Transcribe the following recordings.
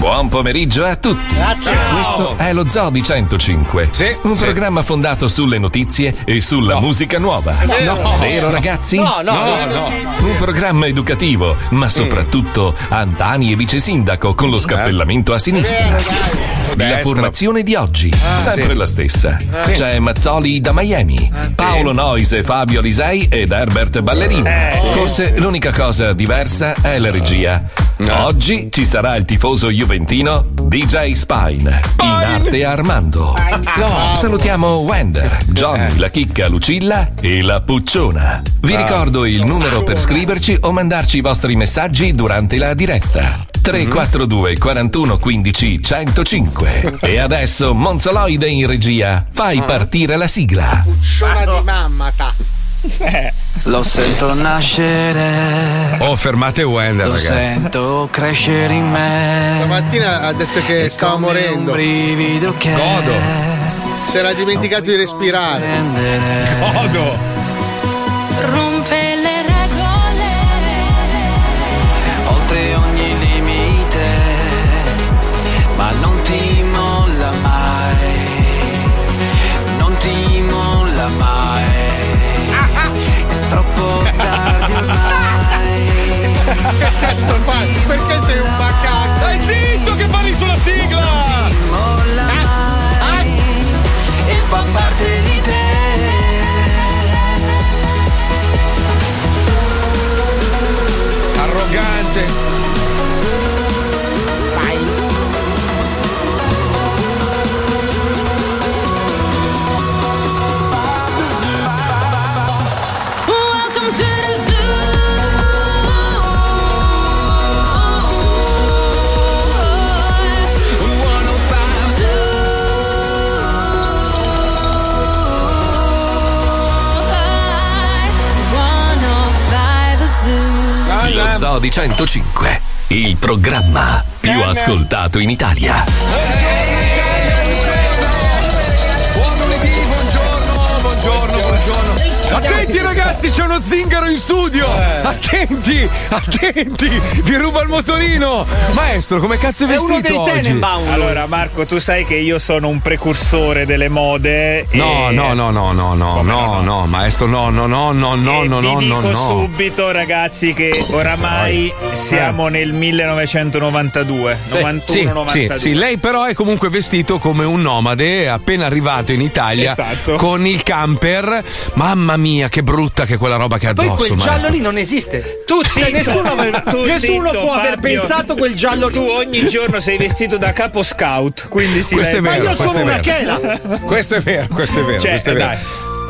Buon pomeriggio a tutti. Grazie. Questo è lo Zoo di 105. un programma fondato sulle notizie e sulla musica nuova. No. Vero ragazzi? No, no, no, no. Un programma educativo, ma soprattutto Antani e vice sindaco con lo scappellamento a sinistra. La formazione di oggi, sempre sì. la stessa. Sì. C'è Mazzoli da Miami, Paolo Noise, Fabio Alisei ed Herbert Ballerini. Forse l'unica cosa diversa è la regia. Oggi ci sarà il tifoso juventino DJ Spine, in arte Armando. Salutiamo Wender, Johnny, la chicca Lucilla e la Pucciona. Vi ricordo il numero per scriverci o mandarci i vostri messaggi durante la diretta. 342 41 15 105 E adesso Monzoloide in regia. Fai partire la sigla. Pucciona di mamma, ta. Lo sento nascere, Oh, fermate Wender, lo ragazzi. sento crescere in me. Stamattina ha detto che È stava morendo. un brivido che Godo. Si era dimenticato di respirare. Godo. Cazzo fai? Perché sei un bacato? Stai zitto che parli sulla sigla! molla mai e fa parte di te. Arrogante. Zoo. Lo Zoo di 105 Il programma più ascoltato in Italia Attenti ragazzi, c'è uno zingaro in studio! Attenti, attenti! Vi ruba il motorino! Maestro, come cazzo è È uno vestito dei oggi? Tenenbaum. Allora, Marco, tu sai che io sono un precursore delle mode. No, e... no, no, no, no, no, no, no? no, maestro, no, no, no, no, no, e no, vi no, dico no, no. subito, ragazzi, che oramai siamo nel 1992. Sì, 91, sì, 92. sì, sì, lei però è comunque vestito come un nomade, è appena arrivato in Italia Esatto. con il camper. Mamma mia, che brutta che è quella roba che ha Poi addosso. quel giallo maestro. lì non esiste. Tu Cioè, zitto. nessuno, aveva- Tu nessuno zitto, può aver Fabio. pensato quel giallo Tu lì. ogni giorno sei vestito da capo scout, quindi si Questo è vero, Ma io questo sono è una vero. chela. Questo è vero, questo è vero. Cioè, questo è vero. dai.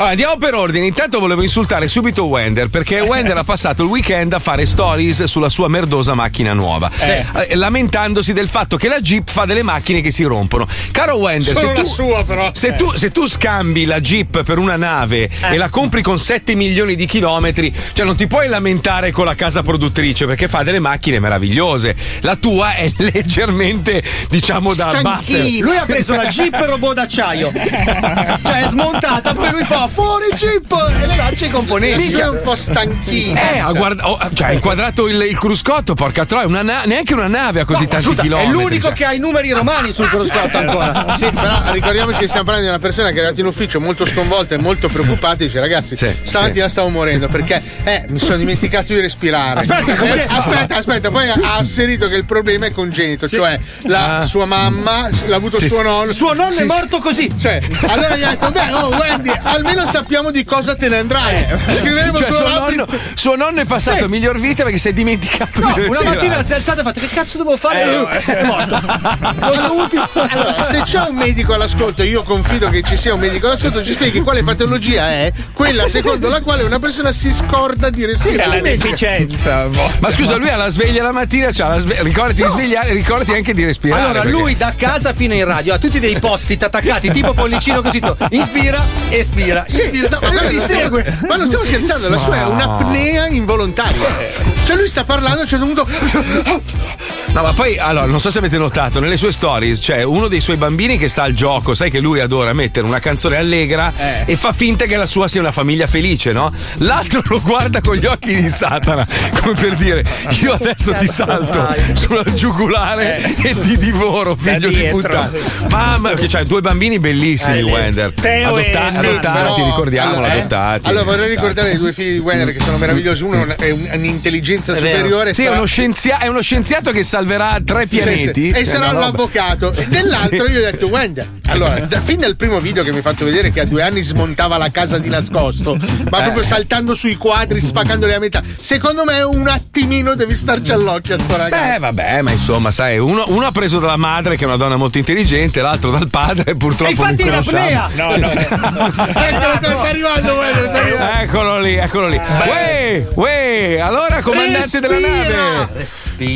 Allora, andiamo per ordine. Intanto volevo insultare subito Wender perché Wender ha passato il weekend a fare stories sulla sua merdosa macchina nuova, eh, lamentandosi del fatto che la Jeep fa delle macchine che si rompono. Caro Wender, se tu, sua, però. se, tu, se tu scambi la Jeep per una nave e la compri con 7 milioni di chilometri, cioè non ti puoi lamentare con la casa produttrice perché fa delle macchine meravigliose. La tua è leggermente, diciamo, da battere. Lui ha preso la Jeep robot d'acciaio. cioè è smontata, poi lui fa fuori Jeep e le lancia i componenti. Mica è un po' stanchino. Eh, ha, guarda- oh, cioè, ha inquadrato il, il cruscotto, porca troia, una na- neanche una nave a così No, tanti scusa, chilometri. è l'unico cioè. che ha i numeri romani sul cruscotto ancora. Sì, però ricordiamoci che stiamo parlando di una persona che è arrivata in ufficio molto sconvolta e molto preoccupata e dice ragazzi Sì, stamattina stavo morendo perché eh, mi sono dimenticato di respirare Aspetta, Eh, aspetta aspetta poi ha asserito che il problema è congenito cioè la Ah. sua mamma l'ha avuto Sì, suo sì. nonno Suo nonno Sì, è morto così. Cioè, allora gli ha detto, beh, oh Wendy, almeno almeno sappiamo di cosa te ne andrai. Scriveremo Cioè, solo suo, nonno, suo nonno è passato Sì. miglior vita perché si è dimenticato No, di una respirare. mattina si è alzata e ha fatto che cazzo devo fare? Eh, È morto. Lo so ultimo. Allora, se c'è un medico all'ascolto, io confido che ci sia un medico all'ascolto, ci spieghi quale patologia è quella secondo la quale una persona si scorda di È la respirare. deficienza. Ma scusa, lui ha la sveglia la mattina, c'ha la sve- ricordati di svegliare, ricordati anche di respirare. Allora, perché- lui da casa fino in radio ha tutti dei post-it attaccati, tipo pollicino così. tu- Inspira, espira, Sì, inspira. no, ma, e lui guarda, stiamo- segue. ma non stiamo scherzando, la sua è un'apnea involontaria. Cioè lui sta parlando a un certo punto. No, ma poi, allora, non so se avete notato, nelle sue stories c'è uno dei suoi bambini che sta al gioco, sai che lui adora mettere una canzone allegra e fa finta che la sua sia una famiglia felice, no? L'altro lo guarda con gli occhi di Satana, come per dire, io adesso ti salto sulla giugulare e ti divoro, figlio di puttana. Mamma, c'hai due bambini bellissimi, Eh, sì. Wender. Teo e- Adotta- sì, adottati, però- ricordiamolo, allora, eh? adottati. Allora vorrei ricordare i due figli di Wenner che sono meravigliosi. Uno è un- un'intelligenza È superiore. Sì, è sarà- uno, scienzia- è uno scienziato che salverà tre Sì, sì, pianeti. E È sarà un roba. avvocato. E Dell'altro io ho detto, Wender, allora, da- fin dal primo video che mi hai fatto vedere che a due anni smontava la casa di nascosto, ma proprio saltando sui quadri, spaccandoli a metà. Secondo me un attimino devi starci all'occhio a sto ragazzo. Eh vabbè, ma insomma, sai, uno, uno ha preso dalla madre che è una donna molto intelligente, l'altro dal padre, purtroppo E infatti è l'apnea. No, no. Eccolo che sta arrivando, Wender, sta arrivando. Eccolo lì, eccolo lì. Uè, uè, allora comandante della Respira! nave.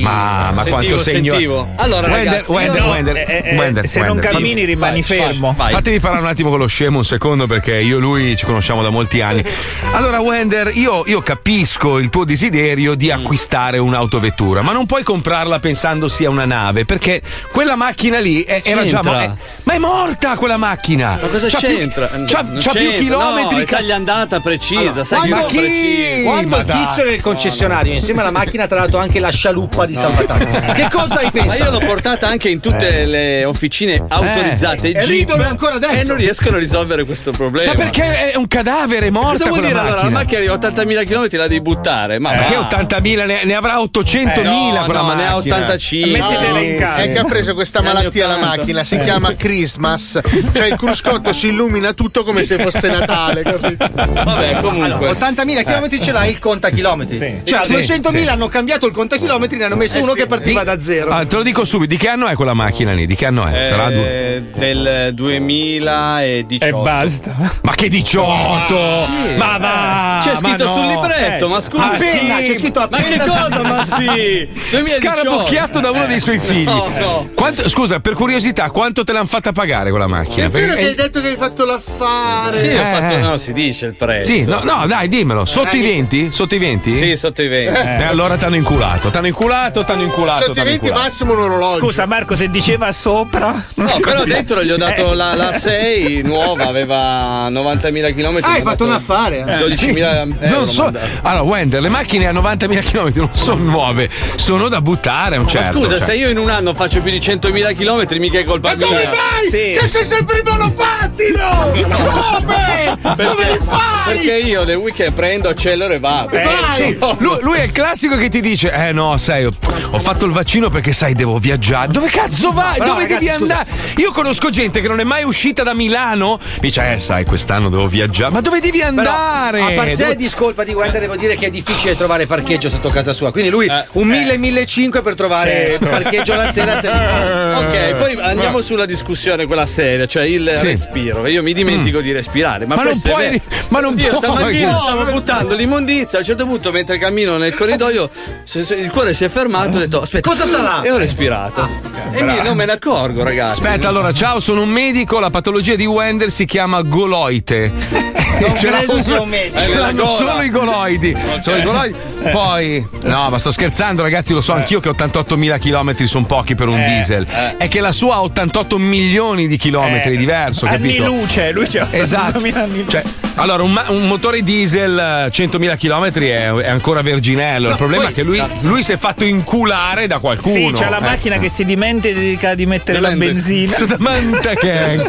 Ma, ma quanto segno. sentivo. Allora, Wender, ragazzi, Wender, No, Wender, eh, eh, Wender, se non cammini rimani vai, fermo. vai. Fatemi parlare un attimo con lo scemo un secondo perché io e lui ci conosciamo da molti anni. Allora, Wender, io, io capisco il tuo desiderio di acquistare un'autovettura, ma non puoi comprarla pensando sia una nave perché quella macchina lì è- era già. C'entra. mo- è- ma è morta quella macchina! Ma cosa C'ha più- c'entra? c'ha Non c'ha più c'entra. Chilometri. No, ca- taglia andata precisa, sai quando- ma chi? preciso. Quando Ma il dai. tizio del concessionario insieme alla macchina ti ha dato anche la scialuppa di salvataggio. Che cosa hai Ma pensato? io l'ho portata anche in tutte le officine autorizzate E Jeep ridono ancora adesso. e non riescono a risolvere questo problema. Ma perché è un cadavere, è morta Cosa vuol dire allora? La macchina. a 80.000 km la devi buttare? Ma Perché va. 80.000 ne, ne avrà 800.000 no, quella no, ne ha macchina. 85. Mettitela in casa. È che ha preso questa malattia la 80. macchina, si chiama Christmas. Cioè il cruscotto si illumina tutto come se fosse Natale, capito? Vabbè, comunque. 80.000 km ce l'hai il contachilometri. Cioè, a Sì, 200.000 sì. hanno cambiato il contachilometri, ne hanno messo Eh uno sì. che partiva da zero. Ah, te lo dico subito, di che anno è quella macchina lì? Di che anno è? Sarà due. Eh, del 2018. E basta. Ma che 18! Ma va! C'è ma scritto no. sul libretto, ma scusa. Ah, sì? Appena, c'è scritto Ma che appena. cosa? Ma sì! 2018. Scarabocchiato da uno dei suoi figli. No, no. Quanto- scusa, per curiosità, quanto te l'hanno fatta pagare quella macchina? È vero Perché- che hai detto che hai fatto l'affare. Sì, ho Eh, fatto. eh. No, si dice il prezzo. Sì, no, no, dai, dimmelo. Sotto i 20? Sotto i 20? Sì, sotto i 20. E allora t'hanno inculato. T'hanno inculato, t'hanno inculato. Sotto i t'hanno 20 inculato. massimo un orologio. Scusa Marco, se diceva sopra. No, però dentro gli ho dato la, la 6 nuova, aveva 90.000 km. Ah, hai fatto un affare. eh. 12.000 euro. Non so. Allora, Wender, le macchine a 90.000 km non sono nuove, sono da buttare. Ma certo, scusa, cioè. se io in un anno faccio più di 100.000 km, mica è colpa Ma dove mia. vai? Sì. Che sei sempre in monopattino! Dove? Dove li fai? Perché io nel weekend prendo, accelero e vado. Vai! Sì, lui, lui è il classico che ti dice: Eh no, sai, ho, fatto il vaccino perché sai, devo viaggiare. Dove cazzo vai? Però, Dove ragazzi, devi scusa. andare? Io conosco gente che non è mai uscita da Milano. Mi dice, eh, sai, quest'anno devo viaggiare. Ma dove devi Però, andare? a parziale Dove- discolpa di Wender, devo dire che è difficile trovare parcheggio sotto casa sua. Quindi lui Eh, un 1000-1500 per trovare Certo. parcheggio la sera. Se Ok, poi andiamo sulla discussione, quella seria, cioè il Sì. respiro. Io mi dimentico di respirare. Ma, Ma non puoi- ma non Io puoi. stamattina stavo buttando l'immondizia. A un certo punto, mentre cammino nel corridoio, il cuore si è fermato. Ho detto, aspetta, Cosa sarà? E ho respirato. e mi- non me ne accorgo, ragazzi. Aspetta, allora, ciao, sono un medico. La patologia di Wender si chiama goloite. Non Ce credo l'hanno- sia un medico. Ce nella l'hanno solo i goloidi. Sono i goloidi. Poi, no, ma sto scherzando, ragazzi. Lo so anch'io che 88.000 km sono pochi per un diesel. È che la sua ha 88 milioni di chilometri, è diverso, anni capito? luce, lui c'è Esatto. 800.000 anni. Cioè, allora, un, ma- un motore diesel eh, 100.000 km è, è ancora verginello. Il problema poi- è che lui, lui si è fatto inculare da Sì, qualcuno. c'è la Eh. macchina che si dimentica di mettere la Dimentica. benzina. Assolutamente che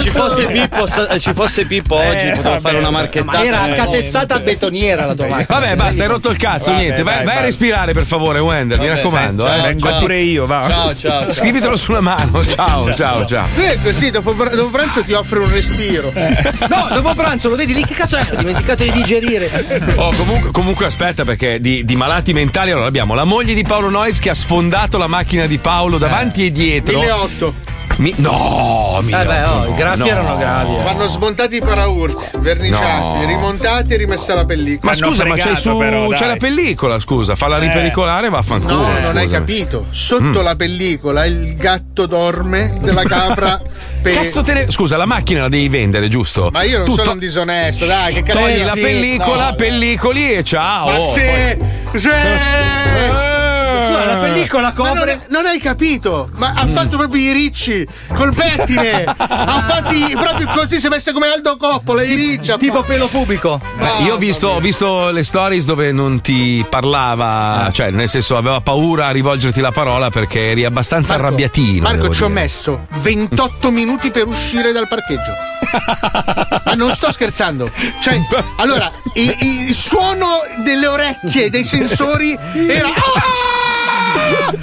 Ci fosse Pippo, sta- eh, ci fosse Pippo oggi, Eh, poteva vabbè. fare una marchettata. Ma era accatestata a betoniera la tua macchina. Vabbè, basta, hai rotto il cazzo, Vabbè, niente. Vai, dai, vai a vai. respirare, per favore, Wender, mi Vabbè, raccomando. sì, eh. Vengo Fatti- pure io, va. Ciao, ciao. ciao. Scrivitelo sulla mano. Ciao, ciao, ciao. Eh, così dopo, dopo pranzo ti offre un respiro. No, dopo pranzo lo vedi lì, che cazzo è? Ho dimenticato di digerire. Oh, comunque, comunque aspetta, perché di, di malati mentali allora abbiamo la moglie di Paolo Noyes che ha sfondato la macchina di Paolo davanti e dietro. 1008. Mi- no, Eh beh, oh, i graffi no. erano gravi. eh. Vanno smontati i paraurti, verniciati, No. rimontati e rimessa la pellicola. Ma scusa, ma c'è, su, però, c'è la pellicola, scusa, falla ripericolare, vaffanculo. No, non hai scusami. capito. Sotto la pellicola il gatto dorme della capra. Cazzo te ne... Scusa, la macchina la devi vendere, giusto? Ma io non Tu sono un disonesto, dai, che cazzo Togli la sì, pellicola, no, pellicoli e ciao. Ma Oh, sì, poi- sì. Cioè, la pellicola Ma non, copre. non hai capito, ma ha fatto proprio i ricci col pettine. ha fatti proprio così, si è messa come Aldo Coppola, i ricci. Tipo pelo pubico. Beh, io ho visto, ho visto le stories dove non ti parlava, cioè nel senso aveva paura a rivolgerti la parola perché eri abbastanza Marco, arrabbiatino. Marco, ci ho dire. messo 28 minuti per uscire dal parcheggio. Ma non sto scherzando. Cioè, allora, i- i- il suono delle orecchie, dei sensori era. Ah!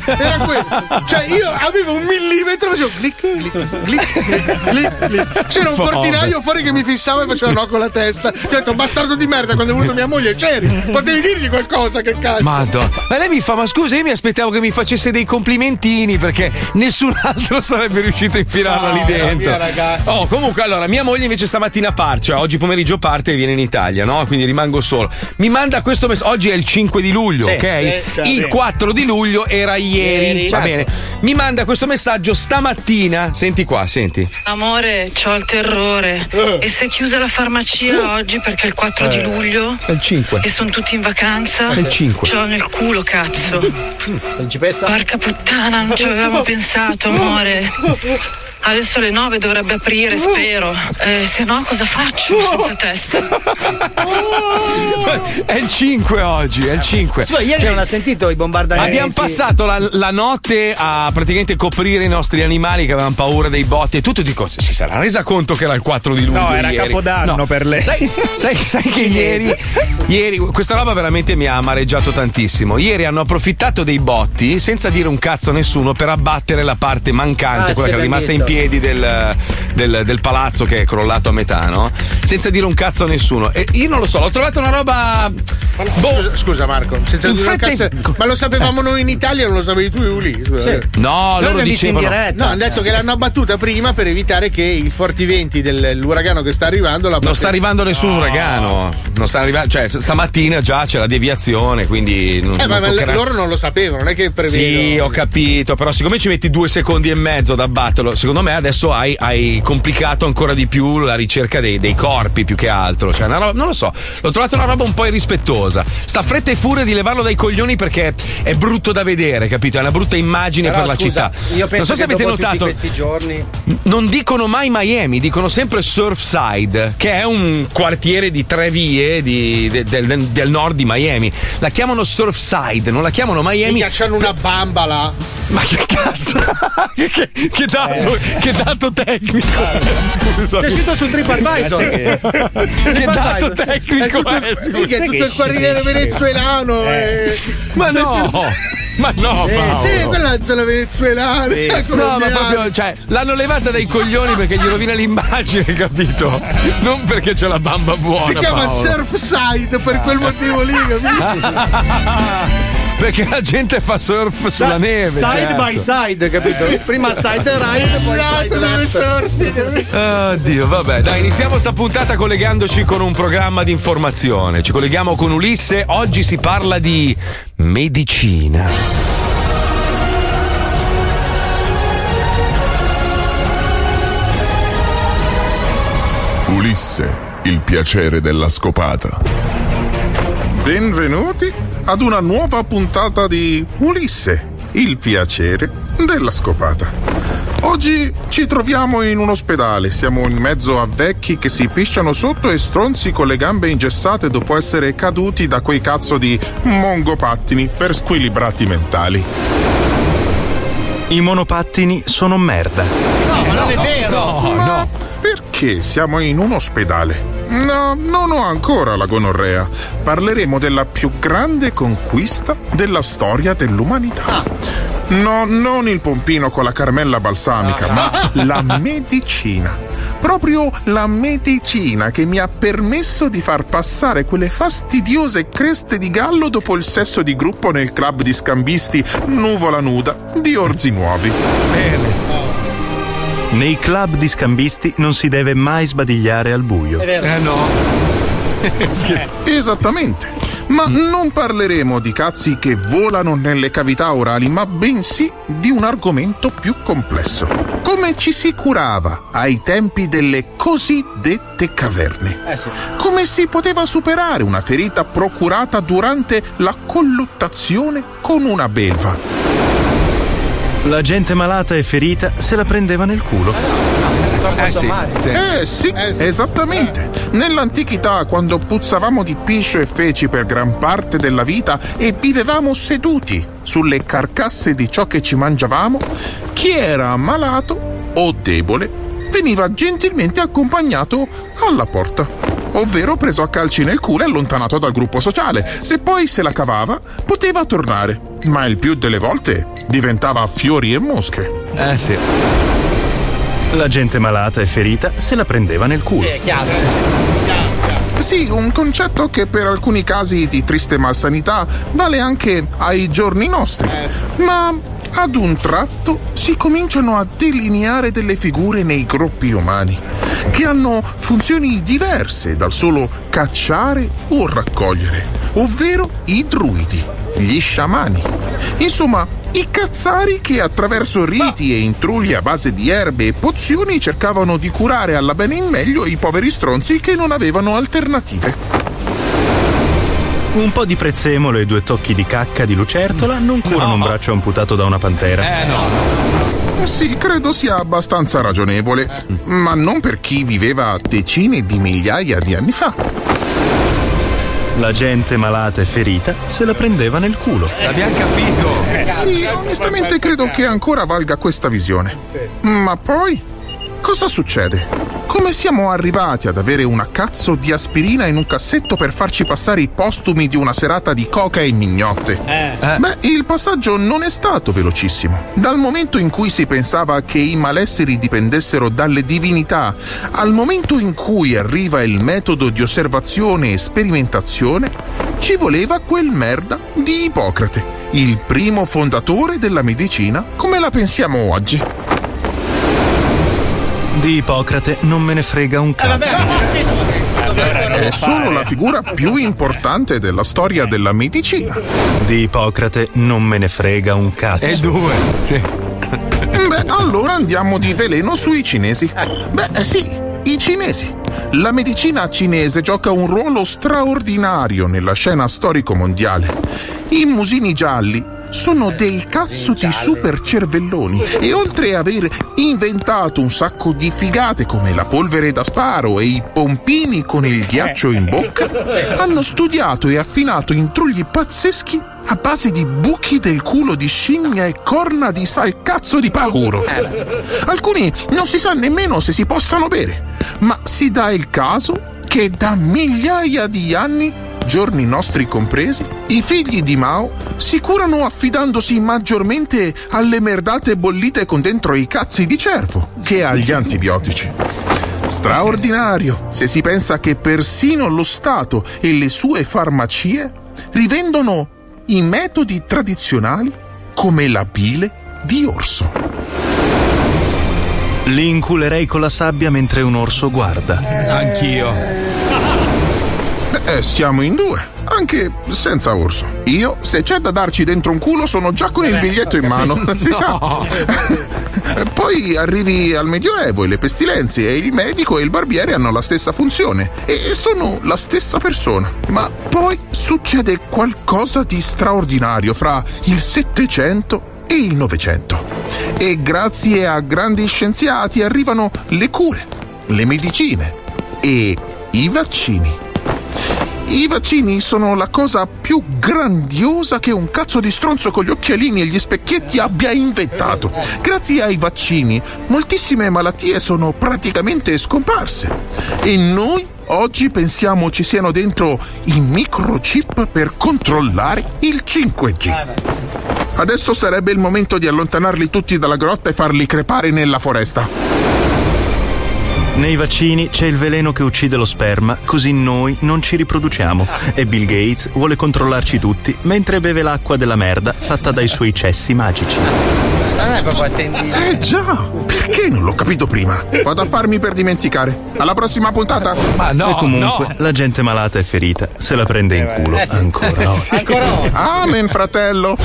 Era quello. Cioè, io avevo un millimetro, facevo clic, clic, clic, clic, clic. C'era un portinaio fuori che mi fissava e faceva no con la testa. Gli ho detto, bastardo di merda, quando è venuto mia moglie, c'eri. Potevi dirgli qualcosa, che cazzo. Madonna. Ma lei mi fa, ma scusa, io mi aspettavo che mi facesse dei complimentini perché nessun altro sarebbe riuscito a infilarla No, lì dentro. mia ragazza. Oh, comunque, allora, mia moglie invece stamattina parte, cioè oggi pomeriggio parte e viene in Italia, no? Quindi rimango solo. Mi manda questo messaggio. Oggi è il 5 di luglio, Sì, ok? sì, certo. il 4 di luglio era ieri. Ieri, Va certo. bene. Mi manda questo messaggio stamattina. Senti qua, senti. Amore, c'ho il terrore. Eh. E si è chiusa la farmacia oggi perché è il 4 di luglio? È il 5. E sono tutti in vacanza? È il 5. Ce l'ho nel culo, cazzo. Principessa? Porca puttana, non ci avevamo pensato, amore. Adesso alle 9 dovrebbe aprire, spero. Eh, se no, cosa faccio senza testa? È il 5 oggi, è il 5. Scusa, ieri non ha sentito i bombardamenti. Abbiamo passato la, la notte a praticamente coprire i nostri animali che avevano paura dei botti e tutto. Dico, si sarà resa conto che era il 4 di luglio? No, era ieri? Capodanno No. per lei. Sai, sai- sai che ieri, ieri, questa roba veramente mi ha amareggiato tantissimo. Ieri hanno approfittato dei botti senza dire un cazzo a nessuno per abbattere la parte mancante, Ah, quella sì, che è rimasta in visto. Piedi del, del- del palazzo che è crollato a metà, no? Senza dire un cazzo a nessuno. E io non lo so, l'ho trovata una roba. Ma no, Boh. scusa, scusa, Marco, senza dire un cazzo- ma lo sapevamo noi in Italia, non lo sapevi tu lì. Sì. No, Noi loro visto in dicevano. diretta. No, hanno detto che l'hanno abbattuta prima per evitare che i forti venti dell'uragano che sta arrivando la Non sta arrivando nessun uragano. Non sta arrivando, cioè, stamattina già c'è la deviazione, quindi. Non, Eh, ma, non ma toccherà- loro non lo sapevano, non è che prevedono. Sì, ho capito, però siccome ci metti due secondi e mezzo ad abbatterlo, secondo me adesso hai, hai complicato ancora di più la ricerca dei, dei corpi più che altro. Cioè, una roba- non lo so, l'ho trovata una roba un po' irrispettosa. Sta fretta e furia di levarlo dai coglioni perché è brutto da vedere, capito? È una brutta immagine Però, per la scusa, città. Io penso non so se che avete notato. questi giorni. Non dicono mai Miami, dicono sempre Surfside, che è un quartiere di tre vie di- de- del, del- del nord di Miami. La chiamano Surfside, non la chiamano Miami. Mica c'hanno una bamba là. Ma che cazzo? che, che, che dato, che dato tecnico? Scusa. C'è scritto sul TripAdvisor. Che dato tecnico è? Mica è tutto il quartiere venezuelano. eh. Ma no! scherzando? Ma no! Paolo. Sì, quella è la zona venezuelana. Sì. eh, No, ma proprio, cioè, l'hanno levata dai coglioni perché gli rovina l'immagine, capito? Non perché c'è la bamba buona. Si chiama Paolo. Surfside per quel motivo lì, capito? Perché la gente fa surf sulla neve. Side certo. by side, capito? Prima side right, poi side dove left. surfi. capito? Oddio, vabbè, dai, iniziamo sta puntata collegandoci con un programma di informazione. Ci colleghiamo con Ulisse. Oggi si parla di medicina. Ulisse, il piacere della scopata. Benvenuti ad una nuova puntata di Ulisse, il piacere della scopata. Oggi ci troviamo in un ospedale, siamo in mezzo a vecchi che si pisciano sotto e stronzi con le gambe ingessate dopo essere caduti da quei cazzo di mongopattini per squilibrati mentali. I monopattini sono merda. No, ma non è vero. Oh, no. Perché siamo in un ospedale? No, non ho ancora la gonorrea. Parleremo della più grande conquista della storia dell'umanità. No, non il pompino con la carmella balsamica, ma la medicina. Proprio la medicina che mi ha permesso di far passare quelle fastidiose creste di gallo dopo il sesso di gruppo nel club di scambisti Nuvola Nuda di Orzi Nuovi. Nei club di scambisti non si deve mai sbadigliare al buio. Eh no. Esattamente. Ma non parleremo di cazzi che volano nelle cavità orali, ma bensì di un argomento più complesso. Come ci si curava ai tempi delle cosiddette caverne? Eh sì. Come si poteva superare una ferita procurata durante la colluttazione con una belva? La gente malata e ferita se la prendeva nel culo. Eh sì, Eh sì, esattamente. Nell'antichità, quando puzzavamo di piscio e feci per gran parte della vita e vivevamo seduti sulle carcasse di ciò che ci mangiavamo, chi era malato o debole veniva gentilmente accompagnato alla porta, ovvero preso a calci nel culo e allontanato dal gruppo sociale. Se poi se la cavava, poteva tornare, ma il più delle volte diventava fiori e mosche. Eh sì. La gente malata e ferita se la prendeva nel culo. È chiaro. Sì, un concetto che per alcuni casi di triste malsanità vale anche ai giorni nostri. Ma ad un tratto si cominciano a delineare delle figure nei gruppi umani che hanno funzioni diverse dal solo cacciare o raccogliere, ovvero i druidi, gli sciamani. Insomma, i cazzari che attraverso riti e intrugli a base di erbe e pozioni cercavano di curare alla bene in meglio i poveri stronzi che non avevano alternative. Un po' di prezzemolo e due tocchi di cacca di lucertola non curano un braccio amputato da una pantera. Eh no. Sì, credo sia abbastanza ragionevole, ma non per chi viveva decine di migliaia di anni fa. La gente malata e ferita se la prendeva nel culo. L'abbiamo capito. Sì, onestamente credo che ancora valga questa visione. Ma poi, cosa succede? Come siamo arrivati ad avere una cazzo di aspirina in un cassetto per farci passare i postumi di una serata di coca e mignotte? Beh, il passaggio non è stato velocissimo. Dal momento in cui si pensava che i malesseri dipendessero dalle divinità, al momento in cui arriva il metodo di osservazione e sperimentazione, ci voleva quel merda di Ippocrate, il primo fondatore della medicina come la pensiamo oggi. Di Ippocrate non me ne frega un cazzo. È solo la figura più importante della storia della medicina. Di Ippocrate non me ne frega un cazzo. E due. Sì. Beh, allora andiamo di veleno sui cinesi. Beh, eh, sì, i cinesi. La medicina cinese gioca un ruolo straordinario nella scena storico-mondiale. I musini gialli sono dei cazzo di super cervelloni e oltre a aver inventato un sacco di figate come la polvere da sparo e i pompini con il ghiaccio in bocca, hanno studiato e affinato intrugli pazzeschi a base di buchi del culo di scimmia e corna di salcazzo di paguro. Alcuni non si sa nemmeno se si possano bere, ma si dà il caso che da migliaia di anni giorni nostri compresi, i figli di Mao si curano affidandosi maggiormente alle merdate bollite con dentro i cazzi di cervo che agli antibiotici. Straordinario se si pensa che persino lo Stato e le sue farmacie rivendono i metodi tradizionali come la bile di orso. Li inculerei con la sabbia mentre un orso guarda. Anch'io. Eh, siamo in due, anche senza orso. Io, se c'è da darci dentro un culo, sono già con il biglietto in mano. Si sa. Poi arrivi al Medioevo e le pestilenze e il medico e il barbiere hanno la stessa funzione e sono la stessa persona. Ma poi succede qualcosa di straordinario fra il Settecento e il Novecento. E grazie a grandi scienziati arrivano le cure, le medicine e i vaccini. I vaccini sono la cosa più grandiosa che un cazzo di stronzo con gli occhialini e gli specchietti abbia inventato. Grazie ai vaccini, moltissime malattie sono praticamente scomparse. E noi Oggi pensiamo ci siano dentro i microchip per controllare il 5G. Adesso sarebbe il momento di allontanarli tutti dalla grotta e farli crepare nella foresta. Nei vaccini c'è il veleno che uccide lo sperma, così noi non ci riproduciamo. E Bill Gates vuole controllarci tutti mentre beve l'acqua della merda fatta dai suoi cessi magici. Non è proprio attendibile. Eh già, perché non l'ho capito prima? Vado a farmi per dimenticare. Alla prossima puntata. Ma e comunque la gente malata e ferita se la prende in culo Eh sì. ancora Eh oggi. sì. Ancora oggi. Amen, fratello.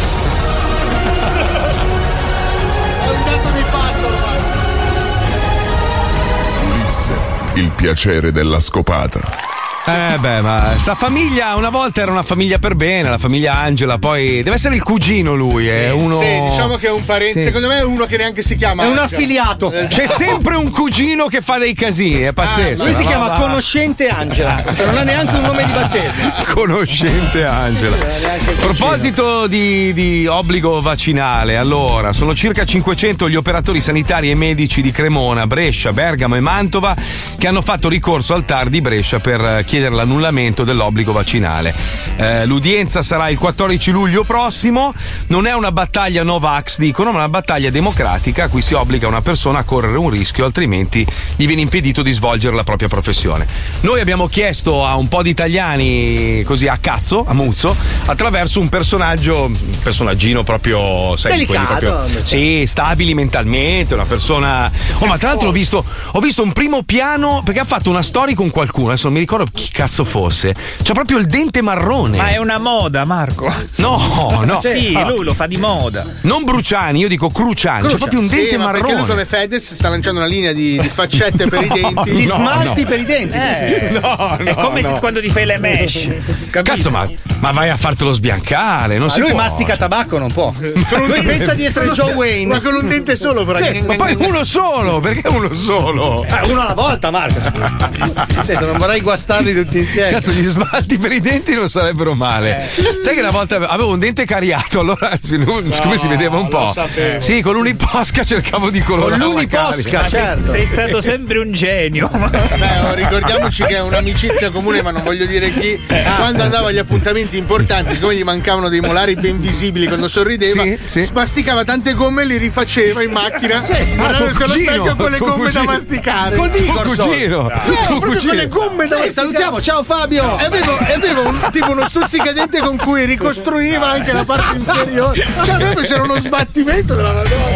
Il piacere della scopata. Eh beh, ma sta famiglia una volta era una famiglia per bene, la famiglia Angela, poi deve essere il cugino lui, è uno Sì, diciamo che è un parente. Sì. Secondo me è uno che neanche si chiama. È un Angela. affiliato. Esatto. C'è sempre un cugino che fa dei casini, è pazzesco. Lui si Ma chiama va. Conoscente Angela, non ha neanche un nome di battesimo. Conoscente Angela. A proposito di, di obbligo vaccinale, allora, sono circa 500 gli operatori sanitari e medici di Cremona, Brescia, Bergamo e Mantova che hanno fatto ricorso al TAR di Brescia per eh, chiedere l'annullamento dell'obbligo vaccinale. Eh, l'udienza sarà il 14 luglio prossimo, non è una battaglia Novax, dicono, ma una battaglia democratica a cui si obbliga una persona a correre un rischio, altrimenti gli viene impedito di svolgere la propria professione. Noi abbiamo chiesto a un po' di italiani così a cazzo, a muzzo, attraverso un personaggio, un personaggino proprio, sai, Delicato, proprio, sì, stabili mentalmente, una persona. Oh, ma tra l'altro ho visto, ho visto un primo piano perché ha fatto una story con qualcuno, adesso non mi ricordo chi cazzo fosse. C'ha proprio il dente marrone. Ma è una moda, Marco. No, no. Sì, Allora, lui lo fa di moda. Non Bruciani, io dico Cruciani, c'è proprio un dente sì, ma perché lui marrone. come Fedez sta lanciando una linea di, di faccette per i denti. Di no, smalti no. per i denti. Eh, No, è no, come no. se quando ti fai le mesh. Capito? Cazzo, ma, ma vai a fartelo sbiancare, non Ma si lui può. mastica tabacco, non può. Lui pensa di essere Joe Wayne. Ma con un dente solo, però. Sì, Ma poi uno solo, perché uno solo? Eh, uno alla volta, Marco. Nel senso, non vorrei guastarli tutti insieme. Cazzo, gli smalti per i denti non sarebbero male. Sai che una volta avevo un dente cariato, allora siccome si vedeva un po'. sapevo. Sì, con l'uniposca cercavo di colorare. Con l'uniposca, certo. Sei stato sempre un genio. Beh, oh, ricordiamoci che è un'amicizia comune, ma non voglio dire chi. Quando andava agli appuntamenti importanti, siccome gli mancavano dei molari ben visibili quando sorrideva, Sì, sì. masticava tante gomme e li rifaceva in macchina. guardando tuo allo cugino, specchio con le gomme da cugino. masticare. Col Tuo cugino, No, tuo proprio cugino. con le gomme da Sì, masticare. Salutiamo, ciao Fabio. E avevo, e avevo un, tipo uno stuzzicadente con cui ricostruiva anche la parte inferiore. Cioè, proprio c'era uno sbattimento della Madonna.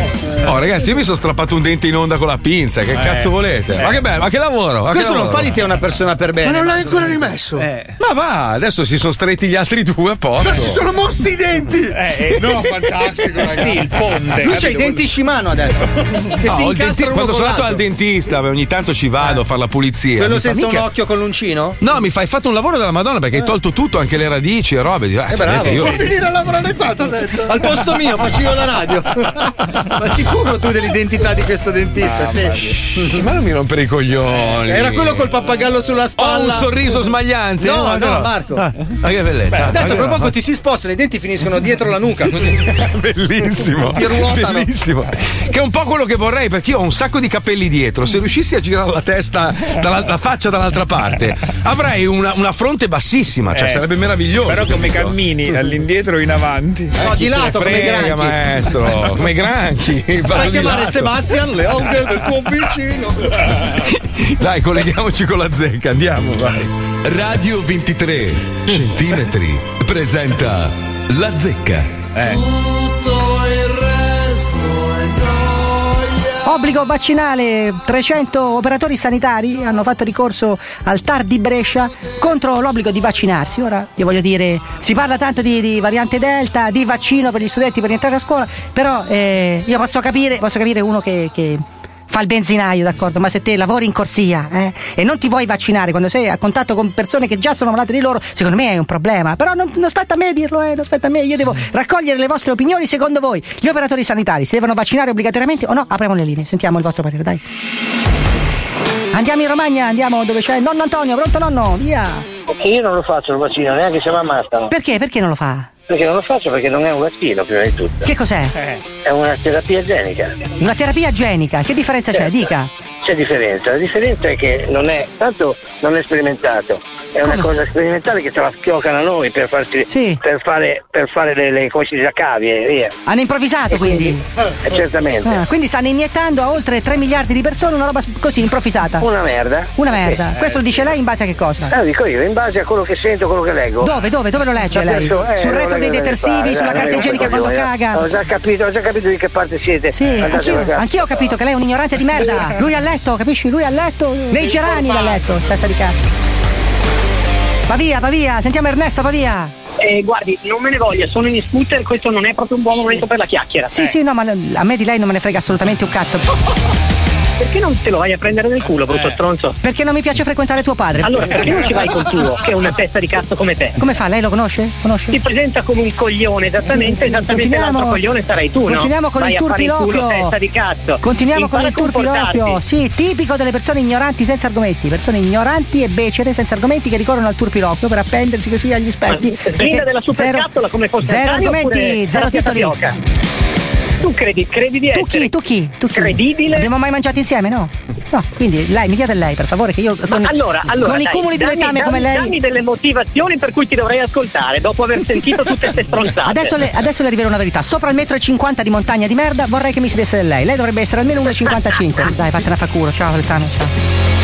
Oh, ragazzi, io mi sono strappato un dente in onda con la pinza. Che cazzo volete? Ma che bello, ma che lavoro! ma che Questo non lavoro. fa di te una persona per bene. Ma non l'hai ancora rimesso? Ma va, adesso si sono stretti gli altri due a posto. Ma si sono mossi i denti! no, fantastico, ragazzi. Sì, il ponte. Lui c'ha i denti Shimano adesso. Che No, si il denti- incastrano quando sono andato al dentista, ogni tanto ci vado a fare la pulizia. Quello Mi fa, senza un "Minchia, occhio con l'uncino? No, mi fai fatto un lavoro della Madonna perché hai tolto tutto, anche le radici e robe. Ah, Eh, bravo. io- Fa venire a lavorare qua, t'ho detto. Al posto mio faccio io la radio. Ma sicuro tu dell'identità di questo dentista? Sì. Ma non mi rompere i coglioni. Era quello col pappagallo sulla Ho spalla. un sorriso smagliante. No, Ma no, Marco. Ah, ma che bellezza. Ah, Adesso che- poco ti si spostano, i denti finiscono dietro la nuca, così. Bellissimo, Ti ruotano. bellissimo. Che è un po' quello che vorrei perché io ho un sacco di capelli dietro. Se riuscissi a girare la testa, dalla, la faccia dall'altra parte, avrei una, una fronte bassissima, cioè Eh, sarebbe meraviglioso. Però come capito? cammini all'indietro o in avanti? No, di se ne lato come frega, granchi. maestro, come i granchi. Fai chiamare. Sebastian Leone del tuo vicino. Dai, colleghiamoci con la zecca, andiamo, vai. Radio 23 centimetri presenta La Zecca. Tutto Obbligo vaccinale, 300 operatori sanitari hanno fatto ricorso al TAR di Brescia contro l'obbligo di vaccinarsi. Ora, io voglio dire, si parla tanto di, di variante Delta, di vaccino per gli studenti per rientrare a scuola, però eh, io posso capire, posso capire uno che, che fa il benzinaio, d'accordo, ma se te lavori in corsia eh, e non ti vuoi vaccinare quando sei a contatto con persone che già sono malate di loro, secondo me è un problema. Però non, non aspetta a me dirlo, eh, non aspetta a me, io devo raccogliere le vostre opinioni secondo voi. Gli operatori sanitari si devono vaccinare obbligatoriamente o no? Apriamo le linee, sentiamo il vostro parere, dai. Andiamo in Romagna, andiamo dove c'è il nonno Antonio, pronto nonno? Via! Io non lo faccio il vaccino, neanche se mi ammazzano. Perché? Perché non lo fa? Perché non lo faccio perché non è un vaccino, prima di tutto. Che cos'è? È una terapia genica. Una terapia genica, che differenza c'è? Dica. C'è differenza. La differenza è che non è, tanto non è sperimentato, è una cosa sperimentale che te la schioccano a noi per, farti, per fare, per fare le, le come si dice, cavi e via. Hanno improvvisato quindi? Eh, certamente. Ah, quindi stanno iniettando a oltre 3 miliardi di persone una roba così improvvisata. Una merda. Una merda. Sì. Questo lo dice lei in base a che cosa? Eh, lo dico io, in base a quello che sento, quello che leggo. Dove, dove, dove lo legge lei? eh, Sul retro dei da detersivi, sulla parte, carta igienica quando caga? Ho già capito, ho già capito di che parte siete. Sì, anch'io, anch'io ho capito che lei è un ignorante di merda. Lui a letto, capisci? Lui a letto, nei gerani a letto, testa di cazzo. Va via, va via, sentiamo Ernesto, va via. Eh, guardi, non me ne voglia, sono in scooter, questo non è proprio un buon momento per la chiacchiera. Sì, sì, no, ma a me di lei non me ne frega assolutamente un cazzo. Perché non te lo vai a prendere nel culo, brutto Eh. stronzo? Perché non mi piace frequentare tuo padre. Allora, perché non ci vai con tuo, che è una testa di cazzo come te? Come fa? Lei lo conosce? Conosce? Ti presenta come un coglione, esattamente, esattamente continuiamo- l'altro coglione sarai tu, no? Continuiamo con vai il turpilocchio. testa di cazzo. Continuiamo Impara con il turpilocchio. Sì, tipico delle persone ignoranti senza argomenti. Persone ignoranti e becere senza argomenti che ricorrono al turpilocchio per appendersi così agli specchi. Sgrinda della supercazzola come fosse Zero argomenti, zero titoli. Tapioca? Tu credi, credi di Tu essere chi? Tu chi? Tu chi? credibile? Abbiamo mai mangiato insieme, no? No, quindi lei, mi dia del lei, per favore, che io Ma con, allora, allora, con i dai, cumuli di letame come lei. Dammi delle motivazioni per cui ti dovrei ascoltare dopo aver sentito tutte queste stronzate. Adesso le, adesso le rivelo una verità. Sopra il metro e 50 di montagna di merda vorrei che mi sedesse lei. Lei dovrebbe essere almeno 1,55. Dai, vattene a fa culo. Ciao, Letano, ciao.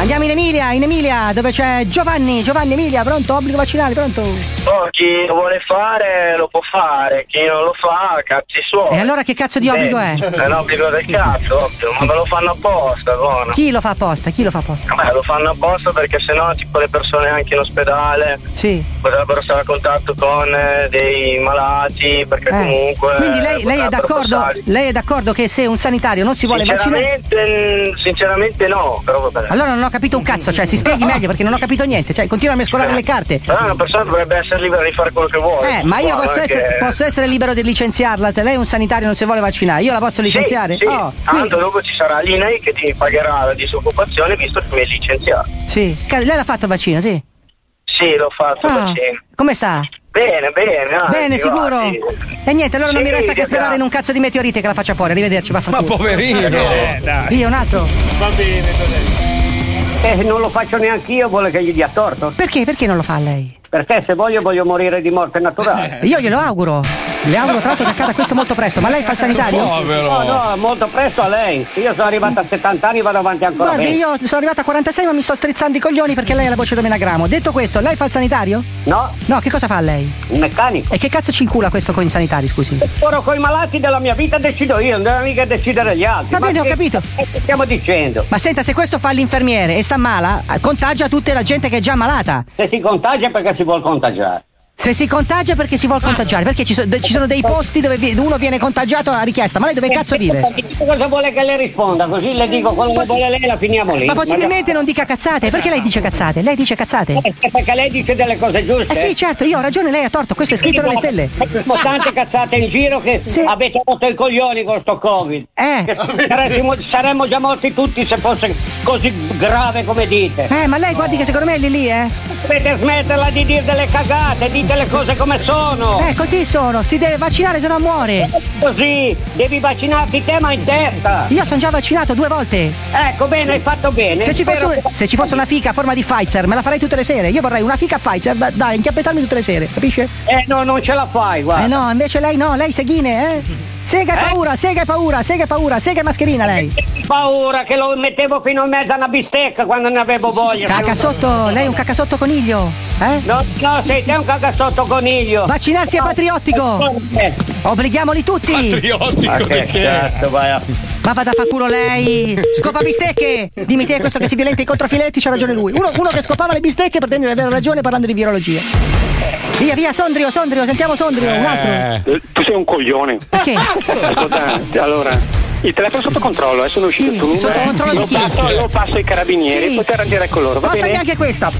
Andiamo in Emilia, in Emilia, dove c'è Giovanni. Giovanni Emilia, pronto? Obbligo vaccinale, pronto? Oh, chi lo vuole fare lo può fare, chi non lo fa, cazzi suoi. E allora che cazzo di obbligo è? È un obbligo del cazzo, ovvio, ma me lo fanno apposta, buono. Chi lo fa apposta? Chi lo fa apposta? Beh, lo fanno apposta perché sennò tipo le persone anche in ospedale Sì. potrebbero stare a contatto con eh, dei malati perché Eh. comunque Quindi lei, lei è Lei è d'accordo che se un sanitario non si vuole vaccinare. Sinceramente, sinceramente no, però va bene. Allora non ho capito un cazzo, cioè si spieghi meglio perché non ho capito niente, cioè continua a mescolare le carte. Però una persona dovrebbe essere libera di fare quello che vuole. Eh, ma io posso non essere, che- posso essere libero di licenziarla se lei è un sanitario e non si vuole vaccinare. Io la posso licenziare? Sì, sì. Oh, Tanto quindi- dopo ci sarà l'INAI che ti pagherà la disoccupazione visto che mi hai licenziato. sì. Lei l'ha fatto il vaccino, sì? Sì, l'ho fatto Ah, vaccino. come sta? Bene, bene. anzi, Bene, sicuro? guardi. E niente, allora non Sì, mi resta che sperare in un cazzo di meteorite che la faccia fuori. Arrivederci, va Ma poverino. Eh, dai. Via, un altro. Va bene, Eh, non lo faccio neanche io, vuole che gli dia torto. Perché? Perché non lo fa lei? Perché se voglio voglio morire di morte naturale. Io glielo auguro. Le auguro tra l'altro che accada questo molto presto. Ma lei fa il sanitario? No, no, molto presto a lei. Io sono arrivato a 70 anni e vado avanti ancora Guardi, bene. io sono arrivata a 46 ma mi sto strizzando i coglioni perché lei ha la voce d'omenagramo. Detto questo, lei fa il sanitario? No. No, che cosa fa lei? Un meccanico. E che cazzo ci incula questo con i sanitari, scusi? Ora con i malati della mia vita decido io, non devo mica decidere gli altri. Va Ma bene, ho che- capito. Che stiamo dicendo? Ma senta, se questo fa l'infermiere e sta mala, contagia tutta la gente che è già malata. Se si contagia è perché si vuol contagiare. Se si contagia perché si vuole contagiare, perché ci, so- ci sono dei posti dove vi- uno viene contagiato a richiesta, ma lei dove cazzo vive? Cosa vuole che le risponda? Così le dico quello che vuole lei e la finiamo lì. Ma possibilmente non dica cazzate, perché lei dice cazzate? Lei dice cazzate? Eh, Perché lei dice delle cose giuste. Eh sì, certo, io ho ragione, lei ha torto, questo è scritto nelle stelle. Abbiamo tante cazzate in giro che avete rotto i coglioni con sto Covid. Eh. Saremmo, saremmo già morti tutti se fosse così grave come dite. Eh, ma lei guardi che secondo me è lì lì, eh? Dovete smetterla di dire delle cagate, dite le cose come sono. Eh, così sono, si deve vaccinare se no muore. Così, devi vaccinarti te ma in testa. Io sono già vaccinato due volte. Ecco, bene, hai fatto bene. Se ci, fosse, se ci fosse una fica a forma di Pfizer, me la farei tutte le sere. Io vorrei una fica Pfizer da, da inchiappettarmi tutte le sere, capisce? Eh no, non ce la fai, guarda. Eh no, invece lei no, lei seghine, eh? Sega e paura, sega e paura, sega e paura, sega e mascherina lei. paura che lo mettevo fino in mezzo a una bistecca quando ne avevo voglia. Cacassotto, lei è un cacassotto coniglio, eh? No, no, sei te un cagassotto coniglio. Vaccinarsi è patriottico. Obblighiamoli tutti. Ma che cazzo, vai a... Ma vada a fa culo lei! Scopa bistecche! Dimmi te questo che si violenta i controfiletti, c'ha ragione lui. Uno, uno che scopava le bistecche pretende di avere ragione parlando di virologia. Via, via, Sondrio, Sondrio, sentiamo Sondrio, un altro. Eh, Tu sei un coglione. Perché? Ascolta, allora, il telefono è sotto controllo, adesso è uscito tuo numero. sotto controllo di lo chi? passo, lo passo ai carabinieri Sì. e potete arrangiare con loro, va Passa bene? neanche questa.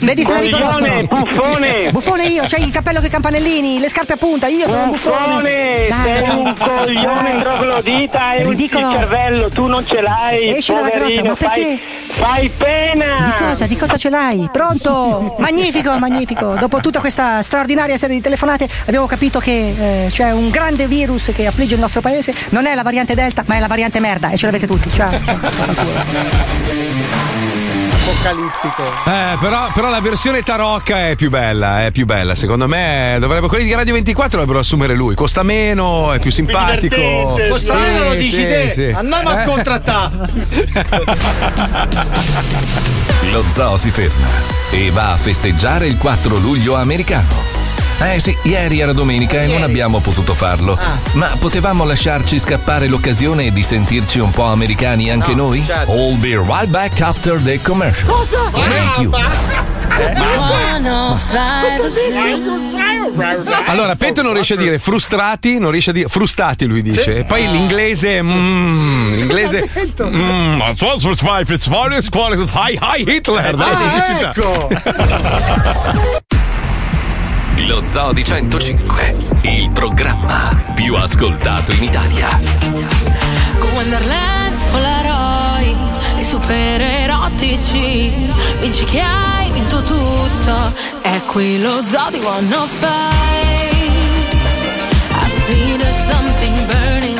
Vedi se la riconoscono. buffone. Buffone io, c'hai il cappello i campanellini, le scarpe a punta, io sono un buffone. Buffone, Dai, sei un coglione troglodita e un Ridicolo. il cervello, tu non ce l'hai, Esci dalla grotta, ma perché? fai, fai pena. Di cosa? Di cosa ce l'hai? Pronto? Magnifico, magnifico. Dopo tutta questa straordinaria serie di telefonate abbiamo capito che eh, c'è un grande virus che affligge il nostro paese. Non è la variante Delta, ma è la variante merda e ce l'avete tutti. Ciao. ciao. Apocalittico. Eh, però, però la versione tarocca è più bella, è più bella. Secondo me dovrebbe quelli di Radio 24 dovrebbero assumere lui. Costa meno, è più simpatico. divertente, Costa Sì, meno lo dici sì, te. sì. Andiamo a Eh. contrattare. Lo zoo si ferma e va a festeggiare il 4 luglio americano. Eh sì, ieri era domenica e non abbiamo potuto farlo. Ma potevamo lasciarci scappare l'occasione di sentirci un po' americani anche noi? I'll be right back after the commercial. Cosa? Stay. Allora, Pento non riesce a dire frustrati, non riesce a dire frustati, lui dice. E poi l'inglese, mm, l'inglese. Mm, Hi, Hitler! Dai, Ah, pubblicità. Lo Zoo di 105, il programma più ascoltato in Italia. Con Wonderland, Polaroid e super erotici Vinci che hai vinto tutto. È qui lo zoo di 105 I see there's something burning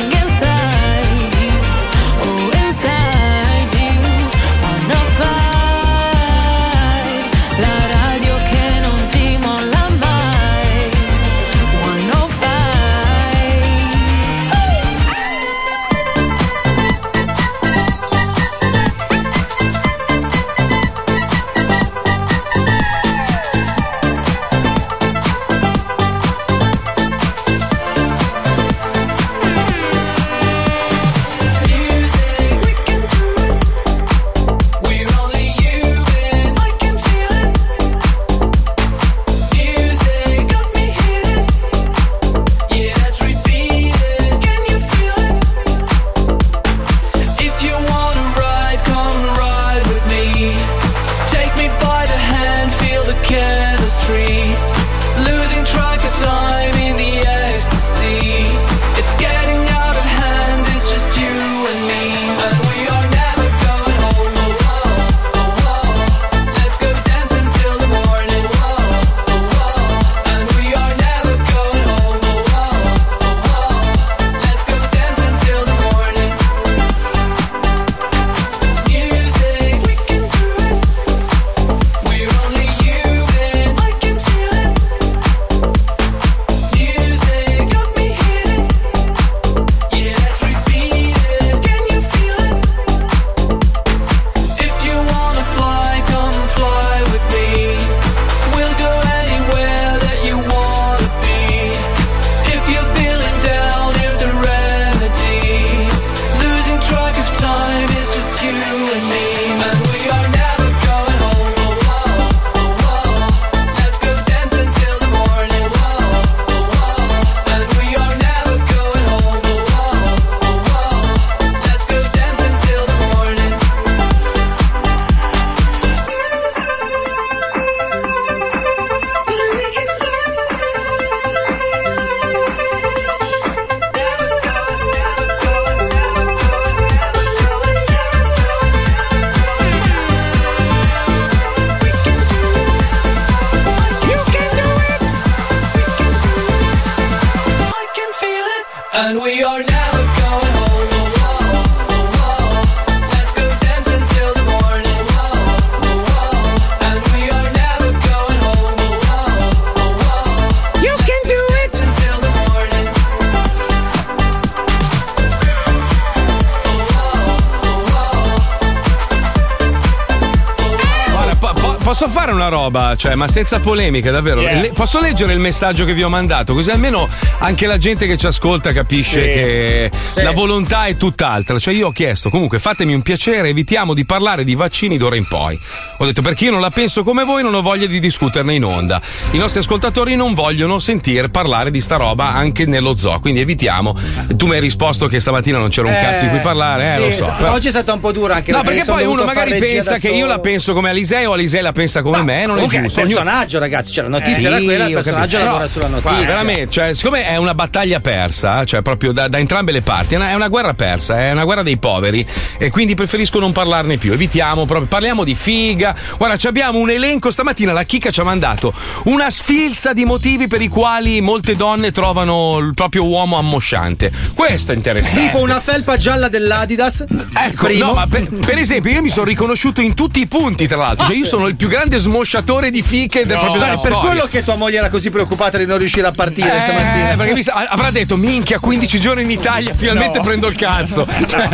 cioè, ma senza polemiche, davvero. Yeah. Le- posso leggere il messaggio che vi ho mandato? Così almeno anche la gente che ci ascolta capisce Sì. che Sì. la volontà è tutt'altra. Cioè, io ho chiesto, comunque, fatemi un piacere, evitiamo di parlare di vaccini d'ora in poi. Ho detto perché io non la penso come voi, non ho voglia di discuterne in onda. I nostri ascoltatori non vogliono sentire parlare di sta roba anche nello zoo, quindi evitiamo. Tu mi hai risposto che stamattina non c'era un cazzo di cui parlare, eh, sì, lo so. esatto. però- Oggi è stata un po' dura anche No, perché poi uno magari pensa che io la penso come Alisei o Alisei la pensa come me, non è giusto. il personaggio, ragazzi, cioè la notizia Sì, era quella, il personaggio lavora sulla notizia. guarda, veramente, cioè, siccome è una battaglia persa, cioè proprio da, da entrambe le parti, è una, è una guerra persa, è una guerra dei poveri e quindi preferisco non parlarne più. Evitiamo proprio, parliamo di figa. Guarda, ci abbiamo un elenco stamattina, la chicca ci ha mandato una sfilza di motivi per i quali molte donne trovano il proprio uomo ammosciante. Questo è interessante. Tipo una felpa gialla dell'Adidas. Ecco, primo. no, ma per, per esempio, io mi sono riconosciuto in tutti i punti, tra l'altro. Cioè, io sono il più grande smosciatore di fiche del proprio Dai, della per storia. quello che tua moglie era così preoccupata di non riuscire a partire Eh, stamattina. perché mi sa- avrà detto minchia 15 giorni in Italia finalmente prendo il cazzo Cioè-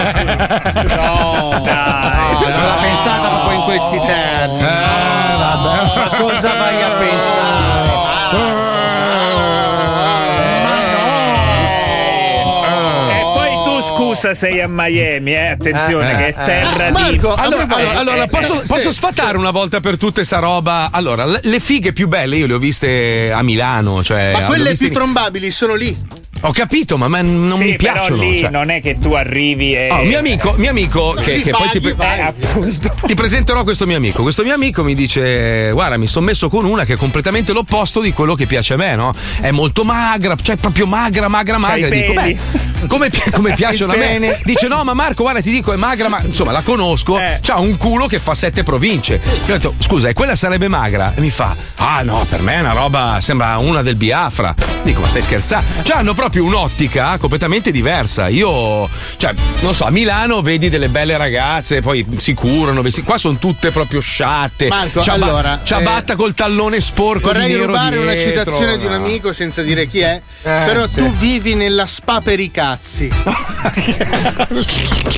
No, non l'ha pensata proprio in questi termini. Ma cosa vai a pensare? E poi tu scusa sei a Miami, eh? Attenzione, Eh, che eh, è terra eh. di. Marco, allora, Eh, allora, allora, eh, posso, eh, posso sì. sfatare una volta per tutte sta roba? Allora, le, fighe più belle io le ho viste a Milano. Cioè, Ma quelle più trombabili sono lì. Ho capito, ma, ma non sì, mi piacciono. Però lì cioè. non è che tu arrivi e. Oh, mio amico, mio amico che, che poi ti, pre-. Eh, appunto. ti presenterò questo mio amico. Questo mio amico mi dice: Guarda, mi sono messo con una che è completamente l'opposto di quello che piace a me, no? È molto magra, cioè proprio magra, magra, magra. dico, beh, come, pi- come piacciono a me? Dice: No, ma Marco, guarda, ti dico, è magra, ma insomma, la conosco. Eh. C'ha un culo che fa sette province. Io ho detto: Scusa, e quella sarebbe magra? E mi fa: Ah, no, per me è una roba, sembra una del Biafra. Dico, ma stai scherzando? Cioè, hanno proprio un'ottica completamente diversa. Io, cioè, non so, a Milano vedi delle belle ragazze, poi si curano, vesti- qua sono tutte proprio sciatte. Marco, Ciaba- allora, ciabatta eh, col tallone sporco Vorrei di nero rubare una dietro, citazione di un no. amico senza dire chi è. Eh, però sì. tu vivi nella spa per i cazzi.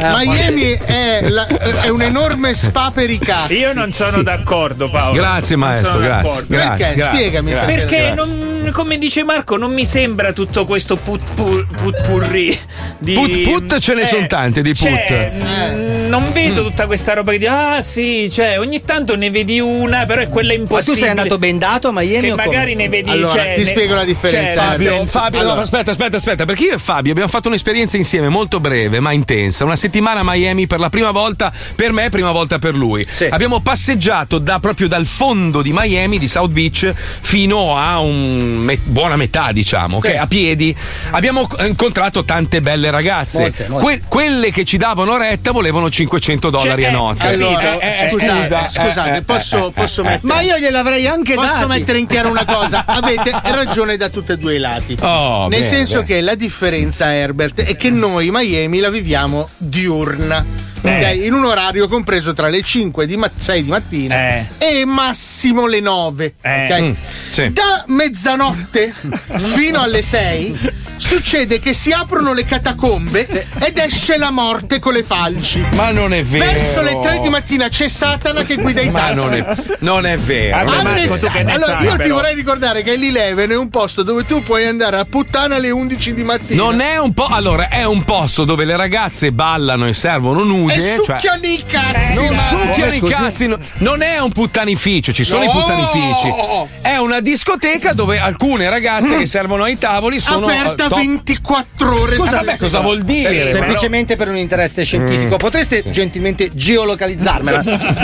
Miami è, la- è un enorme spa per i cazzi. Io non sono Sì. d'accordo, Paolo. Grazie, Non maestro, sono grazie, d'accordo. grazie, Perché? grazie, Spiegami grazie. Perché Grazie. non, come dice Marco, non mi sembra tutto questo put, put, putpurri di Put put ce ne Eh, sono tante di put. cioè, mm, non vedo tutta questa roba che dici ah sì, cioè ogni tanto ne vedi una, però è quella Ma tu impossibile. sei andato bendato a Miami che o come? magari ne vedi Allora, cioè, ti ne- spiego la differenza, cioè, Fabio, senso- Fabio, allora. no, aspetta, aspetta, aspetta, perché io e Fabio abbiamo fatto un'esperienza insieme molto breve ma intensa. Una settimana a Miami per la prima volta, per me, prima volta per lui. Abbiamo passeggiato da, proprio dal fondo di Miami, di South Beach, fino a un me- buona metà, diciamo, ok? Sì. A piedi. Abbiamo incontrato tante belle ragazze. Molte, molte. Que- quelle che ci davano retta volevano 500 dollari Cioè, a eh, notte. Allora, Eh, eh, scusate, scusa, scusate, eh, eh, posso, eh, posso eh, mettere. Ma io gliel'avrei anche Posso dati. mettere in chiaro una cosa? Avete ragione da tutti e due i lati. Oh, Nel bene, senso bene. che la differenza, Herbert, è che noi Miami la viviamo diurna. Ok? In un orario compreso tra le 5 di 6 di mattina Eh. e massimo le 9. Eh. ok? Mm, sì. Da mezzanotte fino alle 6 succede che si aprono le catacombe ed esce la morte con le falci. Ma non è vero. Verso le 3 di mattina c'è Satana che guida i Ma taxi. non è, non è vero. È Marco, ne allora, sai, io ti però. vorrei ricordare che l'Eleven è un posto dove tu puoi andare a puttana alle 11 di mattina. Non è un po'. Allora, è un posto dove le ragazze ballano e servono nude. E cioè- succhiano i cazzi. non succhiano i cazzi, no- non è un puttanificio, ci sono No! i puttanifici. È una discoteca dove alcune ragazze che servono ai tavoli sono. Aperta eh, top- 24 ore. Scusa, vabbè, cosa vuol dire? Se- semplicemente per un interesse scientifico. Mm. Potreste gentilmente geolocalizzarmela?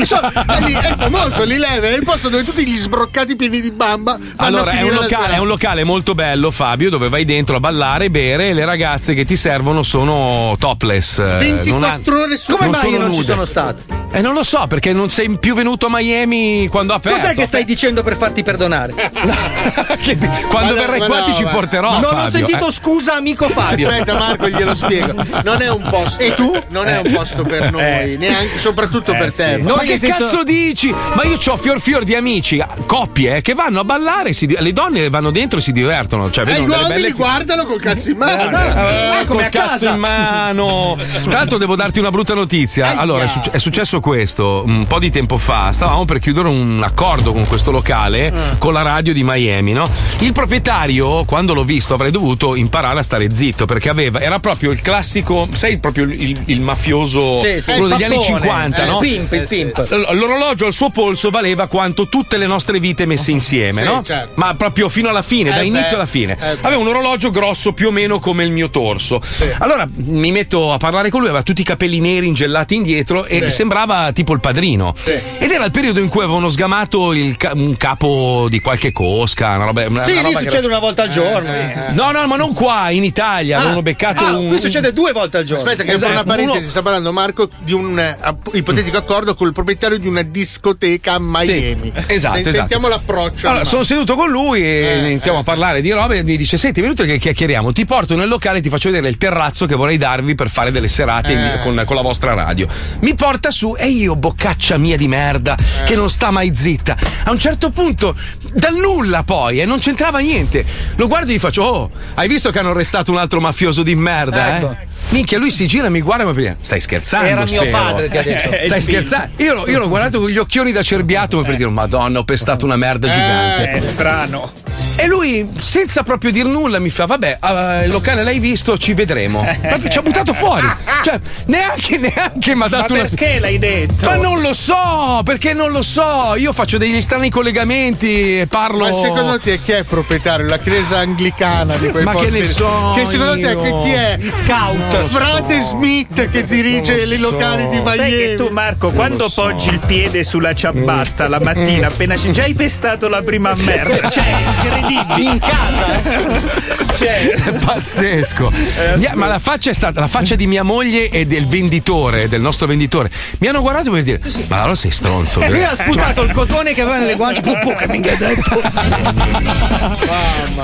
È, lì- è famoso l'Eleven, è il posto dove tutti gli sbroccati pieni di bamba Allora, è un, locale, è un locale molto bello, Fabio, dove vai dentro a ballare bere e le ragazze che ti servono sono topless. eh, 24 non ha- ore su Come non mai sono io non ci nude. sono stato? Eh, non lo so, perché non sei più venuto a Miami quando ha aperto. Cos'è che stai dicendo per farti perdonare? Che quando Ma no, verrai ma qua no, ti ci ma- porterò. non ho Fabio, sentito eh. scusa, amico Fabio. Aspetta, Marco, glielo spiego. Non è un posto. E tu? Non è un posto per noi, neanche, soprattutto per te. Ma Noi che nel senso- cazzo dici? Ma io ho fior fior di amici, coppie eh, che vanno a ballare, si le donne vanno dentro e si divertono. Cioè, E vedono gli uomini belle guardano col cazzo in mano. Eh, Eh, come col a cazzo casa. in mano. Tra l'altro devo darti una brutta notizia. Aia. Allora, è, succe- è successo questo un po' di tempo fa. Stavamo per chiudere un accordo con questo locale, con la radio di Miami, no? Il proprietario, quando l'ho visto, avrei dovuto imparare a stare zitto perché aveva, era proprio il classico, sai, proprio il, il- mafioso, Sì, sì, quello degli anni pappone. 50, Eh, no? pimp, il pimp. L- L'orologio al suo polso valeva quanto tutte le nostre vite messe insieme, Sì, no? certo. Ma proprio fino alla fine, Eh dall'inizio beh, alla fine. eh. Aveva un orologio grosso più o meno come il mio torso. Allora mi metto a parlare con lui, aveva tutti i capelli neri ingellati indietro e Sì. sembrava tipo il padrino. Ed era il periodo in cui avevano sgamato il ca- un capo di qualche cosca, una roba. Una, Sì, una lì succede era- una volta al giorno. No, no, ma non qua, in Italia. Ah, avevano beccato ah, un. qui succede due volte al giorno. Aspetta, che Esatto, una parentesi, uno- sta parlando Marco di un eh, app- ipotetico accordo col proprietario di una discoteca a Miami. Sì, esatto, esatto. Sentiamo l'approccio. Allora, sono seduto con lui e Eh, iniziamo a parlare di robe e mi dice: Senti, è venuto che chiacchieriamo. Ti porto nel locale e ti faccio vedere il terrazzo che vorrei darvi per fare delle serate in- Eh. con, con la vostra radio. Mi porta su e io, boccaccia mia di merda, Eh. che non sta mai zitta. A un certo punto, dal nulla poi, e non c'entrava niente. Lo guardo e gli faccio: Oh, hai visto che hanno arrestato un altro mafioso di merda, Ecco. eh? Minchia, lui si gira e mi guarda e mi fa: Stai scherzando? Era mio spero." padre che ha detto. Stai Il figlio. scherzando? Io, l'ho- io l'ho guardato con gli occhioni da cerbiato per dire: Madonna, ho pestato una merda gigante. È strano. E lui, senza proprio dir nulla, mi fa: Vabbè, eh, il locale l'hai visto, ci vedremo. Proprio ci ha buttato fuori. Cioè, neanche, neanche mi ha dato Ma una perché l'hai detto? Ma non lo so, perché non lo so. Io faccio degli strani collegamenti e parlo. Ma secondo te chi è proprietario? La chiesa anglicana di quei Ma che posti? ne so Che secondo te io? che chi è? Gli scout. Frate Smith che dirige i locali di Miami. Sai che tu, Marco, quando poggi il piede sulla ciabatta la mattina, appena ci già hai pestato la prima merda. Cioè, incredibile. In casa. Cioè, È pazzesco. È Mia- ma la faccia è stata la faccia di mia moglie e del venditore, del nostro venditore. Mi hanno guardato per dire: Ma allora sei stronzo. E lui vero?" ha sputato il cotone che aveva nelle guance. Pu, pu, che mi ha detto.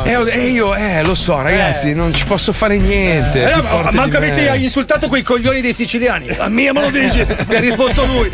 E e io, eh, lo so, ragazzi, non ci posso fare niente. Eh, più ma- invece hai insultato quei coglioni dei siciliani. A mia me lo dici. Ti ha risposto lui.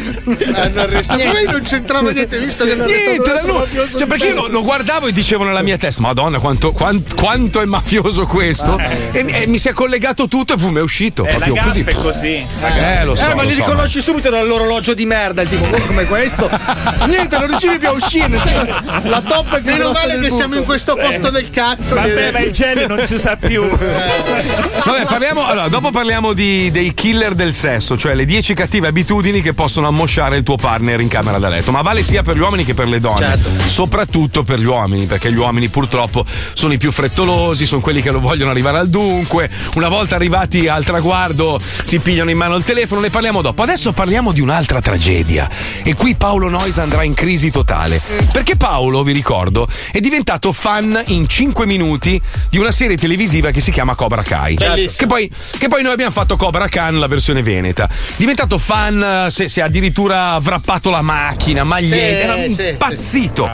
Arrestato. Ma lui non c'entrava niente, visto che hanno arrestato Niente, da lui. Cioè, perché io lo, lo guardavo e dicevo nella mia testa: Madonna, quanto, quan- quanto è mafioso questo? E, e mi si è collegato tutto e fu, mi è uscito. eh, la proprio così. è così. Eh, lo so. eh, ma lo li so, riconosci subito dall'orologio di merda. Il tipo, "Oh, come questo. Niente, non riuscivi più a uscire. sai? La top è più Meno male che siamo in questo posto del cazzo. Vabbè, ma il gel non si usa più. Vabbè, parliamo, allora, dopo parliamo di- dei killer del sesso, cioè le 10 cattive abitudini che possono ammosciare il tuo partner in camera da letto. Ma vale sia per gli uomini che per le donne. Certo. Soprattutto per gli uomini, perché gli uomini purtroppo sono i più frettolosi, sono quelli che lo vogliono arrivare al dunque. Una volta arrivati al traguardo si pigliano in mano il telefono, ne parliamo dopo. Adesso parliamo di un'altra tragedia. E qui Paolo Nois andrà in crisi totale. Perché Paolo, vi ricordo, è diventato fan in 5 minuti di una serie televisiva che si chiama Cobra Kai. Bellissimo. Che poi, che poi noi abbiamo fatto Cobra Khan, la versione veneta. Diventato fan, eh, se, se ha addirittura wrappato la macchina, magliette, era impazzito.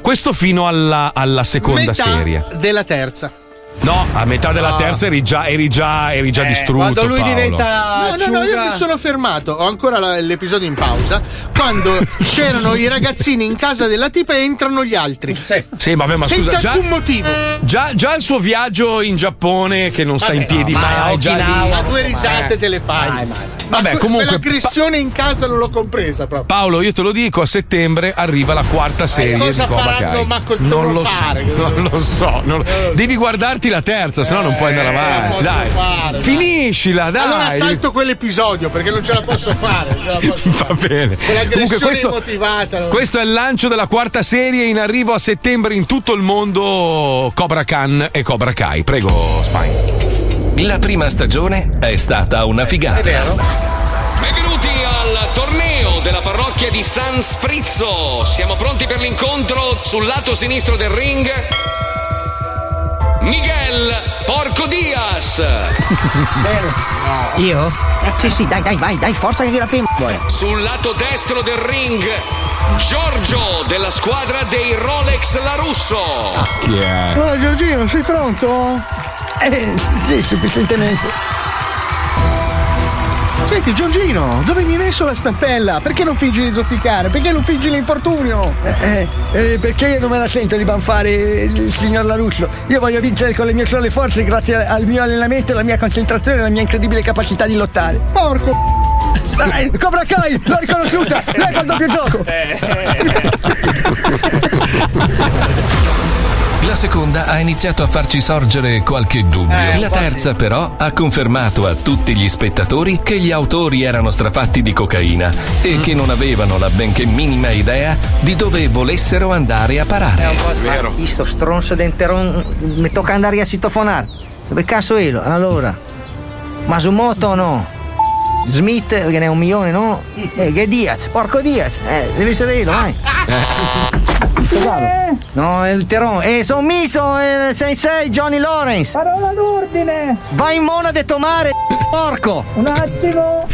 Questo fino alla, alla seconda Metà serie. della terza. No, a metà della No. terza eri già, eri già, eri già distrutto. Quando lui Paolo. diventa. No, no, no, io mi sono fermato. Ho ancora la- l'episodio in pausa. Quando c'erano i ragazzini in casa della tipa e entrano gli altri. Sì, vabbè, ma Senza scusa, già, alcun motivo. già, già il suo viaggio in Giappone che non sta Vabbè, in piedi no, ma mai, già lì. Okinawa. A due risate te le fai. Ma Vabbè, que- comunque, Quell'aggressione in casa non l'ho compresa proprio. Paolo, io te lo dico, a settembre arriva la quarta serie cosa di faranno? Kai. Ma cosa non lo fare? so, non lo so. non- Devi guardarti la terza, se no non puoi andare Eh, avanti. posso Dai, fare, finiscila, dai. Allora salto quell'episodio perché non ce la posso fare. la posso Va fare. bene. Comunque questo, motivata. non- questo è il lancio della quarta serie in arrivo a settembre in tutto il mondo Cobra Khan e Cobra Kai. Prego, Spine. La prima stagione è stata una figata. È vero? Benvenuti al torneo della parrocchia di San Sprizzo. Siamo pronti per l'incontro sul lato sinistro del ring. Miguel Porco Diaz. Io? Sì, sì, dai, dai, vai, dai, forza che la film. Sul lato destro del ring. Giorgio della squadra dei Rolex Larusso. Chi è? Oh, Giorgino, sei pronto? Eh, sì, sufficientemente. Senti Giorgino, dove mi hai messo la stampella? Perché non fingi di zoppicare? Perché non fingi l'infortunio? Eh, eh, perché io non me la sento di banfare il signor Larusso. Io voglio vincere con le mie sole forze grazie al mio allenamento, alla mia concentrazione e alla mia incredibile capacità di lottare. Porco! Dai, Cobra Kai, l'ho riconosciuta! Lei fa il doppio gioco! La seconda ha iniziato a farci sorgere qualche dubbio. Eh, la terza, però, ha confermato a tutti gli spettatori che gli autori erano strafatti di cocaina e che non avevano la benché minima idea di dove volessero andare a parare. Vero. Sto stronzo denteron mi tocca andare a citofonare. Dove cazzo è? Allora, Masumoto o no? Smith, che ne è un milione, no? Eh, che Diaz, porco Diaz, eh, devi essere io, vai. No, è il Teron. Eh, sono Miso, eh, Sensei, Johnny Lawrence. Parola d'ordine! Vai in mona de tomare, porco! Un attimo!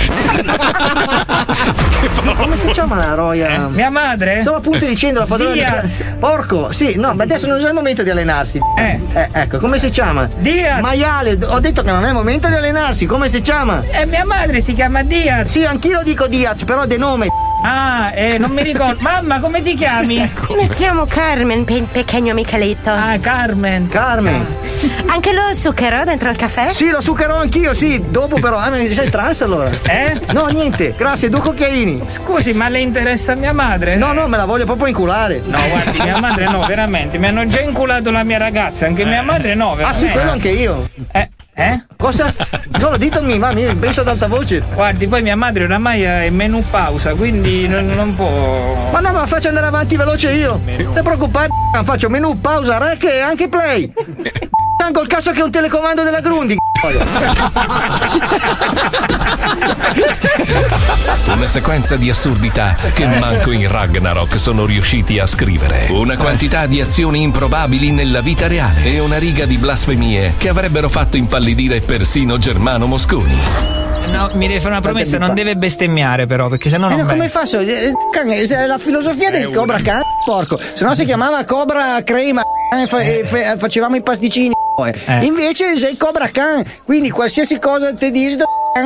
Come si chiama la roia? Mia madre? Stavo appunto dicendo la padrona Diaz. Porco, sì, no, ma adesso non è il momento di allenarsi. Eh. ecco, come si chiama? Diaz. Maiale, ho detto che non è il momento di allenarsi, come si chiama? E mia madre si chiama Diaz. Sì, anch'io dico Diaz, però de nome. Ah, eh, non mi ricordo. Mamma, come ti chiami? Mi chiamo Carmen, pe- pequeño Micheletto. Ah, Carmen. Carmen. Anche lo zucchero dentro il caffè? Sì, lo zuccherò anch'io, sì, dopo però. Ah, sei trans allora? Eh? No, niente, grazie, due cucchiaini. Scusi, ma le interessa mia madre? No, no, me la voglio proprio inculare. No, guardi, mia madre no, veramente. Mi hanno già inculato la mia ragazza, anche mia madre no, Ah, veramente. sì, quello anche io. Eh? Eh? Cosa? No, ditemi, ma mi penso ad alta voce. Guardi, poi mia madre oramai è in menù pausa, quindi non, non può. Ma no, ma faccio andare avanti veloce io. Non ti preoccupare, faccio menù, pausa, rec e anche play. Tango il cazzo che è un telecomando della Grundy. Una sequenza di assurdità che manco in Ragnarok sono riusciti a scrivere. Una quantità di azioni improbabili nella vita reale e una riga di blasfemie che avrebbero fatto impallidire persino Germano Mosconi. No, mi deve fare una promessa, non deve bestemmiare però, perché sennò Eh non no, come faccio? Eh, è la filosofia del Cobra Can, porco. Se no si chiamava Cobra Crema e fa- fa- facevamo i pasticini. Eh. Invece sei Cobra Can, quindi qualsiasi cosa ti dici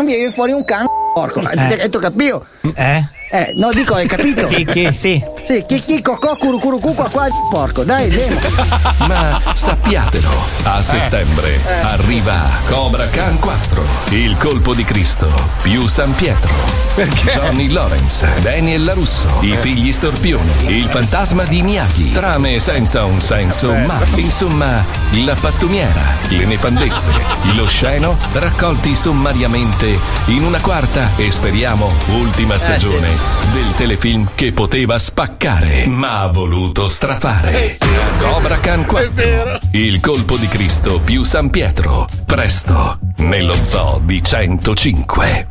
viene fuori un can, porco. Eh. Hai detto capito? Eh? Eh, no, dico, hai capito? Chi, chi, sì. Sì, chi, chi, cocò, curu, curu, cu, qua, qua, porco, dai, andiamo. Ma sappiatelo, a settembre arriva Cobra Khan 4, il colpo di Cristo, più San Pietro, Johnny Lawrence, Daniel LaRusso, i figli storpioni, il fantasma di Miyagi, trame senza un senso mai. Insomma, la pattumiera, le nefandezze, lo sceno raccolti sommariamente in una quarta e speriamo ultima stagione del telefilm che poteva spaccare, ma ha voluto strafare. Cobra Khan 4, il colpo di Cristo più San Pietro, presto nello zoo di 105.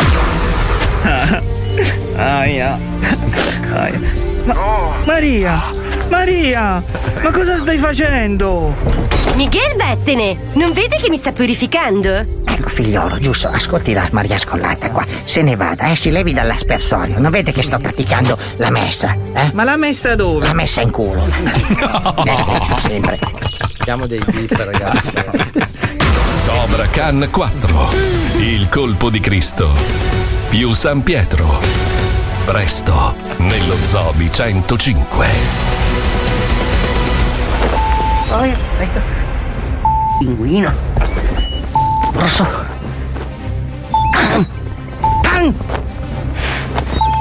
Aia. Aia. Ma- Maria! Maria! Ma cosa stai facendo? Miguel, vattene! Non vedi che mi sta purificando? Ecco, figliolo, giusto, ascolti la Maria Scollata qua. Se ne vada, eh, si levi dall'aspersorio. Non vede che sto praticando la messa, eh? Ma la messa dove? La messa in culo. Adesso Cristo sempre. Abbiamo dei beat, ragazzi. Cobra Khan 4, il colpo di Cristo più San Pietro, presto nello zoo di 105. Poi, ecco. Pinguino. Rosso.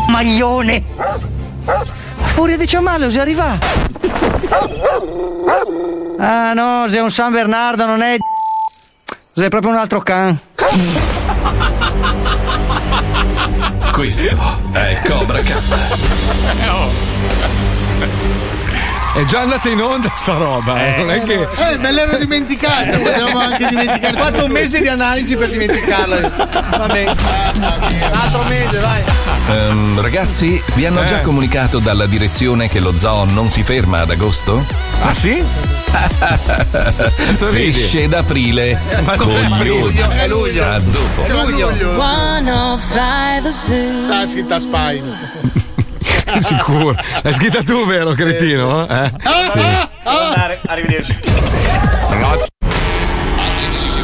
Maglione. Furia di ciamallo, si arriva. Ah no, sei un San Bernardo, non è. Sei proprio un altro can. Questo è Cobra Khan. È già andata in onda sta roba, eh, non è che. Eh, me l'ero dimenticata, potevamo anche dimenticarci. Ho fatto un mese di analisi per dimenticarla. Va bene. Un altro mese, vai. Ehm, ragazzi, vi hanno già Eh. comunicato dalla direzione che lo zoo non si ferma ad agosto? Ah sì? Pesce d'aprile. Ma ma luglio, è luglio. A dopo. A luglio. 105 Zoo. Ah, scritta Spine. Sicuro. L'hai scritta tu, vero, cretino? Eh? Ah, Sì. ah, arrivederci.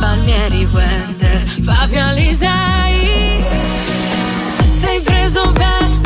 Palmieri Wender, Fabio Alisei. Sei preso bene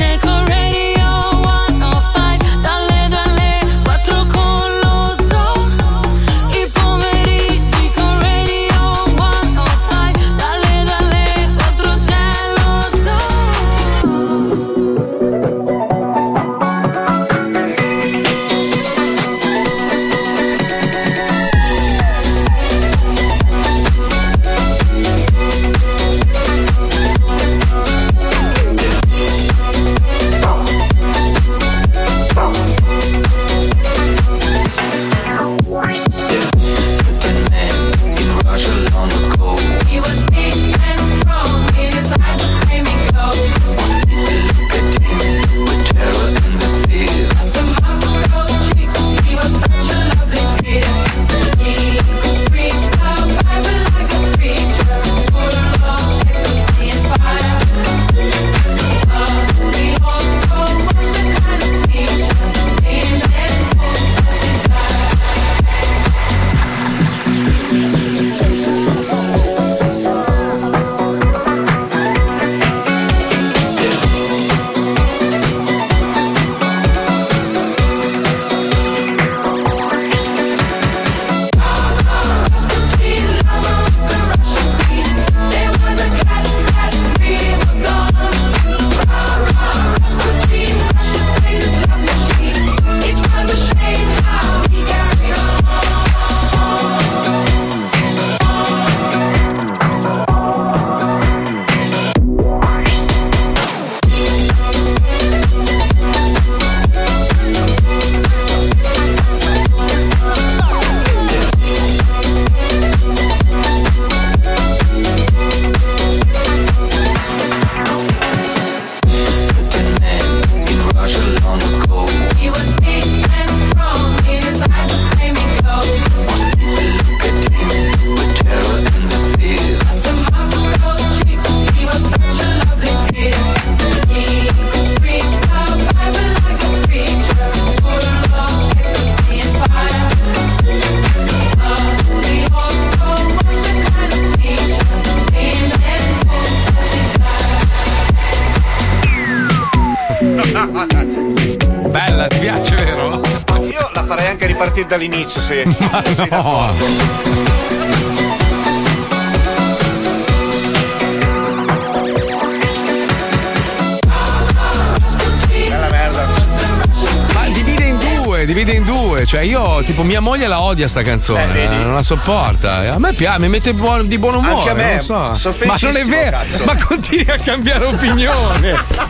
se se sei no. d'accordo. Bella merda. Ma divide in due, divide in due. Cioè, io, tipo, mia moglie la odia sta canzone. Eh, non la sopporta. A me piace, mi mette buon- di buon umore. Anche a me, non so. Ma non è vero. cazzo. Ma continui a cambiare opinione.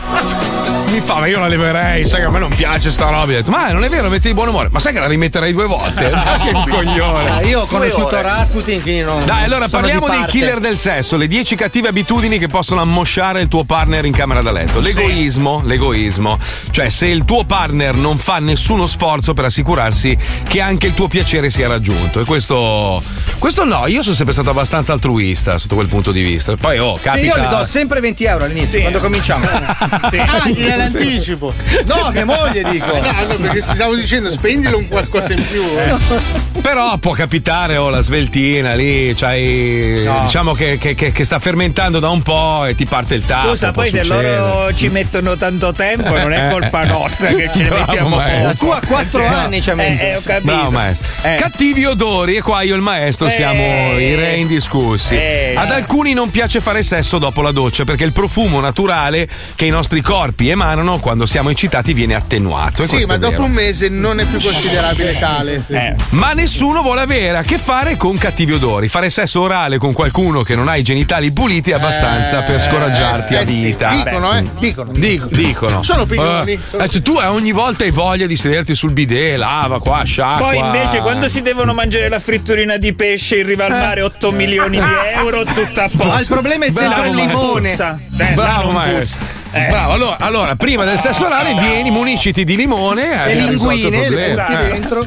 mi fa, ma io la leverei, sai che a me non piace sta roba. Ho detto, ma non è vero, metti di buon umore. Ma sai che la rimetterei due volte? Che coglione. Ah, io ho conosciuto. Rasputin, quindi non. Dai, allora parliamo dei killer del sesso, le 10 cattive abitudini che possono ammosciare il tuo partner in camera da letto. L'egoismo, l'egoismo. Cioè, se il tuo partner non fa nessuno sforzo per assicurarsi che anche il tuo piacere sia raggiunto. E questo. Questo no, io sono sempre stato abbastanza altruista sotto quel punto di vista. Poi, oh, capita. io le do sempre 20 euro all'inizio, Sì. quando cominciamo. Ah, gli dai l'anticipo. No, mia moglie dico. No, no, perché stavo dicendo spendilo un qualcosa in più. eh. Però può capitare, oh, la sveltina lì, c'hai. No. Diciamo che, che- che- che sta fermentando da un po' e ti parte il tappo. Scusa, poi se succedere. loro ci mettono tanto tempo, non è colpa nostra che ce ne Bravo, mettiamo maestro. poco. Tu a 4 anni ci ha messo. Eh, eh, ho capito. Bravo maestro. Eh. Cattivi odori, e qua io e il maestro siamo Eh. i re indiscussi. Eh. Ad alcuni non piace fare sesso dopo la doccia perché il profumo naturale che i nostri corpi emanano quando siamo eccitati viene attenuato. E Sì, ma dopo un mese non è più considerabile tale. sì. Eh. Ma nessuno vuole avere a che fare con cattivi odori. Fare sesso orale con qualcuno che non ha i genitali puliti è abbastanza per scoraggiarti eh, a vita. Dicono, eh? Dicono. Dic- dicono. Sono opinioni, Eh, sono- eh, tu ogni volta hai voglia di sederti sul bidet, lava qua, sciacqua. Poi invece quando si devono mangiare la fritturina di pesce in riva al mare 8 milioni di euro, tutta a posto. Ma il problema è sempre Bravo, il limone. Eh, Bravo non maestro. Eh. Bravo, allora, allora, prima del sesso orale vieni, municiti di limone E il linguine, le butti Eh. dentro.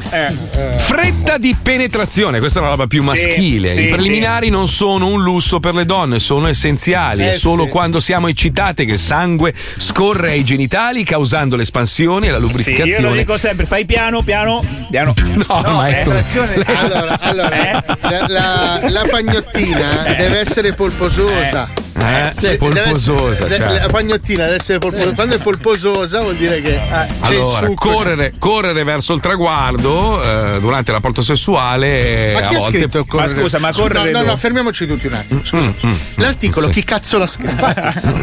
Fretta di penetrazione, questa è una roba più maschile. sì, I preliminari non sono un lusso per le donne, sono essenziali. Eh, è solo sì. quando siamo eccitate che il sangue scorre ai genitali, causando l'espansione e la Sì, io lubrificazione. lo dico sempre, fai piano, piano, piano. No, maestro. Allora, allora Eh? la, la- la pagnottina deve essere polpososa. Eh, Deve- polpososa. deve- cioè. La pagnottina deve essere polpososa. Quando è polpososa vuol dire che c'è il Allora, succo. correre, correre verso il traguardo eh, durante il rapporto sessuale Ma a chi ha volte scritto correre? Ma scusa, ma correre No, no, no, fermiamoci tutti un attimo. Scusa. Mm, mm. L'articolo Sì. chi cazzo l'ha scritto?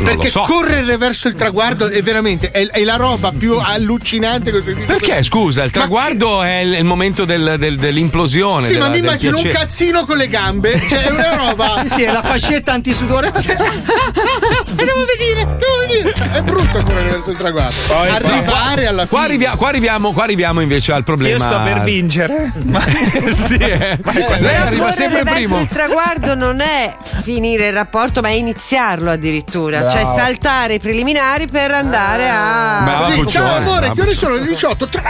Perché so. correre verso il traguardo è veramente è, è la roba più allucinante che ho sentito. Perché, scusa, il traguardo è il, il momento del- del- dell'implosione. Sì, della- ma mi immagino un piacere. cazzino con le gambe. Cioè, è una roba. Sì, sì, è la fascetta antisudore. E devo venire, devo venire. Cioè, è brutto correre verso il traguardo. Arrivare alla Qua, fine. arrivia- qua arriviamo, qua arriviamo invece al problema. Io sto per vincere. sì, eh. Lei arriva sempre verso primo. il traguardo non è finire il rapporto, ma è iniziarlo addirittura. Bravo. Cioè saltare i preliminari per andare a. Brava Sì, ciao amore, che ore sono? Le 18. Tra-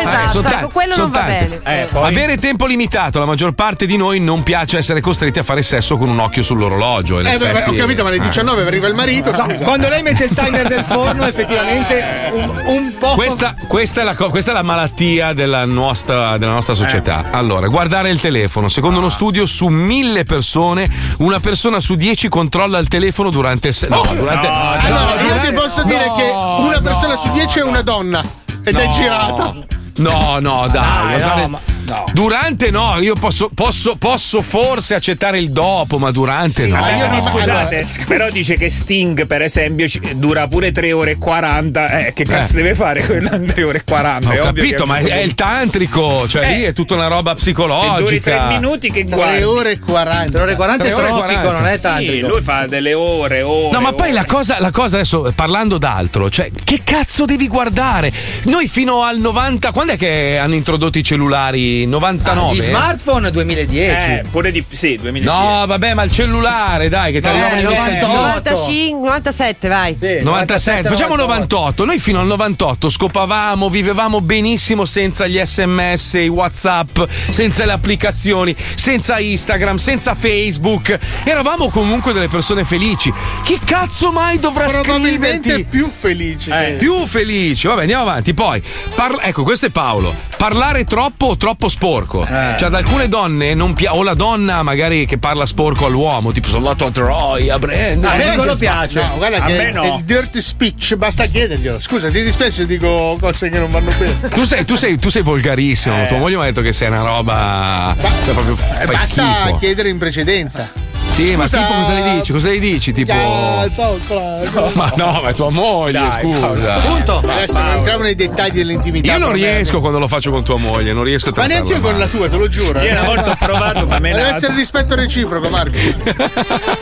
Esatto, son ecco, tanti, quello non va tanti. bene. Eh, poi- Avere tempo limitato, la maggior parte di noi non piace essere costretti a fare sesso con un occhio sull'orologio. in Eh, beh, effetti- ho capito, ma alle 19 arriva il marito. No, quando lei mette il timer del forno, effettivamente un, un po'. Questa, questa è la, questa è la malattia della nostra, della nostra società. Allora, guardare il telefono. Secondo uno studio, su mille persone, una persona su dieci controlla il telefono durante il se- No, durante. Allora, io ti posso dire che una persona su 10 è una donna. Ed è girata. No, no, dai. Dai, guardare- no, ma- no. Durante no, io posso, posso, posso forse accettare il dopo, ma durante no. ma io Eh, non- scusate, allora, però dice che Sting, per esempio, dura pure 3 ore e 40. Eh, che cazzo Eh. deve fare quello in 3 ore e 40? Ho È capito, ma è il tantrico, cioè Eh. lì è tutta una roba Se duri 3 psicologica. minuti che 3 guardi. ore e 40. 3 ore e 40 è Tre ore troppico, 40. non è Sì, tanto. lui fa delle ore, ore. No, ma poi ore. la cosa, la cosa adesso, parlando d'altro, cioè, che cazzo devi guardare? Noi fino al 90, quando è che hanno introdotto i cellulari? 99? Gli smartphone 2010. Eh, pure di sì, 2010. No, vabbè, ma il cellulare, dai, che ti No, arrivano eh, i messaggi. 98. 95, 97, vai. Sì, 97, facciamo 98. Noi fino al 98 scopavamo, vivevamo benissimo senza gli sms, i whatsapp, senza le applicazioni, senza Instagram, senza Facebook. Eravamo comunque delle persone felici. Chi cazzo mai dovrà Probabilmente scriverti? più felice. Eh, più felici. Vabbè, andiamo avanti. Poi, parla- ecco, questo è Paolo. Parlare troppo o troppo sporco. Eh. Cioè, ad alcune donne non piace. O la donna magari che parla sporco all'uomo, tipo sono andato a Troia, Brenda. A me non spa- piace. No, guarda A che me no. il dirty speech, basta chiederglielo. Scusa, ti dispiace dico cose che non vanno bene. Tu sei, tu sei, tu sei volgarissimo. Eh. Tua moglie mi ha detto che sei una roba. Cioè, proprio Eh, fai basta schifo. chiedere in precedenza. Sì, ma Scusa- tipo cosa gli dici? Cosa gli dici? Tipo. Cazzo, cazzo. Ma no, ma è tua moglie, scusa. Adesso non entriamo nei dettagli dell'intimità. Io non per me. riesco quando lo faccio con tua moglie, non riesco a Ma trattarla neanche io con la tua, te lo giuro. Io una volta ho provato, ma me Deve essere rispetto reciproco, Marco.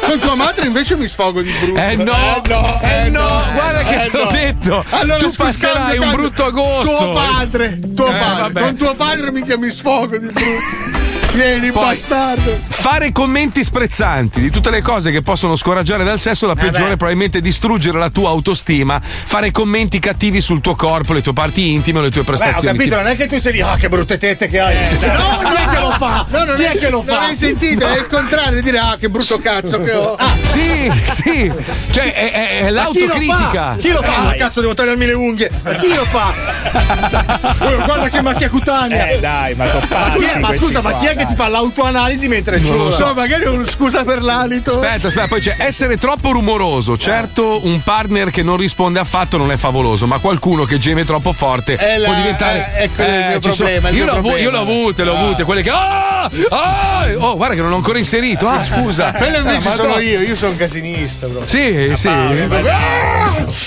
con tua madre invece mi sfogo di brutto. Eh no, eh no, guarda che te l'ho detto. Allora Tu passerai un brutto agosto. Tuo padre, tuo Eh, padre. vabbè. Con tuo padre mica mi sfogo di brutto. Vieni, Poi- bastardo. Fare commenti sprezzanti di tutte le cose che possono scoraggiare dal sesso, la peggiore è probabilmente distruggere la tua autostima, fare commenti cattivi sul tuo corpo, le tue parti intime le tue Beh, ho prestazioni. capito, non è che tu sei lì, ah, che brutte tette che hai. No, chi è che lo fa? No, non chi è è che lo Non fa? hai sentito? È il contrario, dire ah che brutto cazzo che ho. Ah, sì, sì. Cioè, è, è- è Ma chi lo l'autocritica. fa? Chi lo fa? Eh, Ma cazzo, devo tagliarmi le unghie. Ma chi lo fa? Guarda che macchia cutanea. Eh dai, ma sono pazzi. Scusa, ma scusa, ma chi è che dai. si fa l'autoanalisi mentre Non giura? lo so, magari è una scusa per l'alito. Aspetta, aspetta, poi c'è essere troppo rumoroso. Certo, un partner che non risponde affatto non è favoloso, ma qualcuno che geme troppo forte È la- può diventare. è- è quello il mio sono- problema, il io, mio l'ho problema. io l'ho avute, l'ho Ah. avute, quelle che. Ah! Ah! Oh, guarda che non l'ho ancora inserito. Ah, scusa. Quello invece Eh, sono madonna. io, io sono un casinista, bro. Sì, sì. Ah!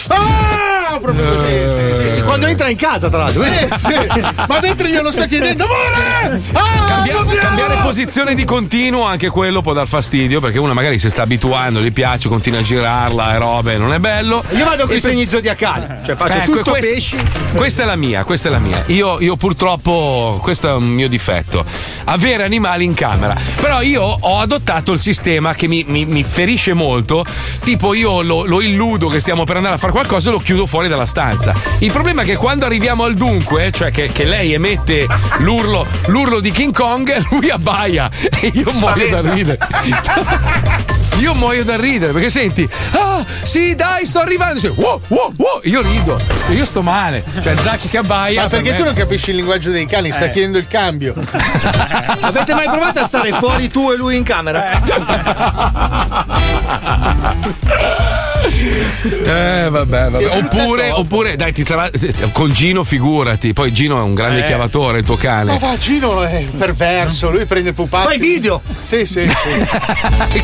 Ah! Proprio così, sì, sì, sì. Quando entra in casa, tra l'altro. Sì, sì. Ma dentro glielo sto chiedendo, amore! Ah, Cambia- cambiare posizione di continuo, anche quello può dar fastidio perché uno magari si sta abituando, gli piace, continua a girarla e robe, non è bello. Io vado con i per- segni zodiacali. Cioè faccio Ecco, tutto quest- pesci. Questa è la mia, questa è la mia. Io, io purtroppo, questo è un mio difetto, avere animali in camera. Però io ho adottato il sistema che mi, mi- mi ferisce molto, tipo io lo, lo illudo che stiamo per andare a fare qualcosa e lo chiudo fuori dalla stanza. Il problema è che quando arriviamo al dunque, cioè che, che lei emette l'urlo, l'urlo di King Kong, lui abbaia e io muoio da ridere. Io muoio da ridere perché senti, ah, sì, dai, sto arrivando. Dice, Wow, wow, wow. Io rido, io sto male. Cioè, Zacchi che abbaia. Ma per perché me- tu non capisci il linguaggio dei cani? Sta Eh. chiedendo il cambio. Avete mai provato a stare fuori tu e lui in camera? Eh, vabbè, vabbè. Oppure, oppure, dai, ti sarà- con Gino, figurati. Poi Gino è un grande Eh. chiavatore, il tuo cane. Ma va, Gino è perverso, lui prende pupazzi. Fai video? Sì, sì, sì.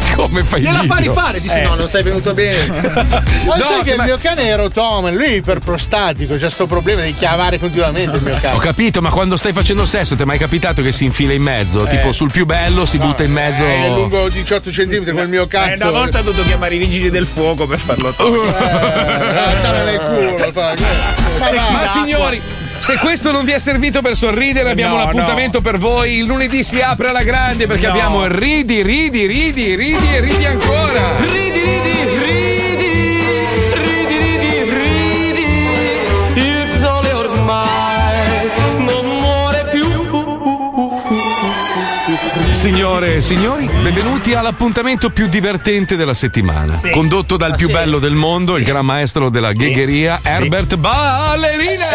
Come fai Gliela fa rifare? Sì, sì, Eh. no, non sei venuto bene. Ma No, sai che ma- il mio cane è rotomen, lui è iperprostatico, c'è sto problema di chiavare continuamente il mio cane. Ho capito, ma quando stai facendo sesso ti è mai capitato che si infila in mezzo? Tipo sul più bello si butta in mezzo. Eh, È lungo 18 cm quel mio Eh, cazzo. una volta ho dovuto chiamare i vigili del fuoco per farlo togliere. Eh, nel culo, fa. Ma signori, se questo non vi è servito per sorridere, abbiamo No, un appuntamento per voi. Il lunedì si apre alla grande perché No. abbiamo ridi, ridi, ridi, ridi e ridi ancora. Ridi, Signore e signori, benvenuti all'appuntamento più divertente della settimana. Condotto dal più bello del mondo, il gran maestro della ghegheria, Herbert Ballerina.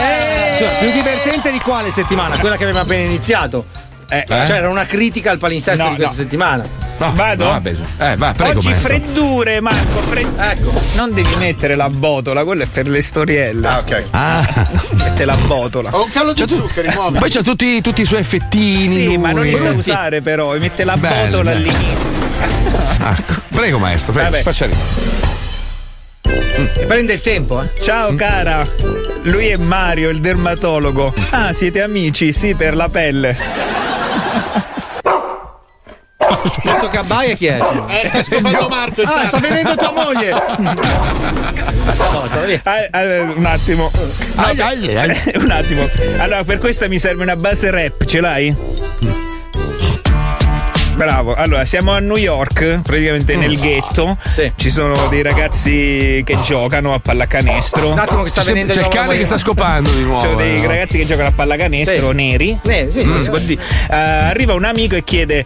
Cioè, più divertente di quale settimana? Quella che avevamo appena iniziato. Eh, Cioè, era una critica al palinsesto No, di questa no. settimana. No, Vado? no, vabbè. Eh, va, prego, Oggi maestro. freddure, Marco. fred- Ecco. Non devi mettere la botola, quello è per le storielle. Ah, ok. Ah. Mette la botola. Ho un callo di zuccheri, muovi. Poi c'ha tutti, tutti i suoi effettini. Sì, lui. ma non li sa usare però, e mette la Bello, botola all'inizio. Ecco. Prego, maestro, prego, Vabbè. faccia ridere. Prende il tempo, eh. Ciao cara, lui è Mario, il dermatologo. Ah, siete amici? Sì, per la pelle. Questo che abbaia chi è? Eh, sta scopando Marco. Ah, sta venendo tua moglie. Ah, ah, un attimo. No, un attimo. Allora, per questa mi serve una base rap, ce l'hai? Bravo, allora siamo a New York, praticamente nel ghetto. Ci sono dei ragazzi che giocano a pallacanestro. Un attimo che sta C'è, venendo c'è il cane che sta scopando di nuovo. Ci sono dei eh. ragazzi che giocano a pallacanestro Sì. neri. Neri, sì, sì, Mm, sì. dire. Eh, arriva un amico e chiede: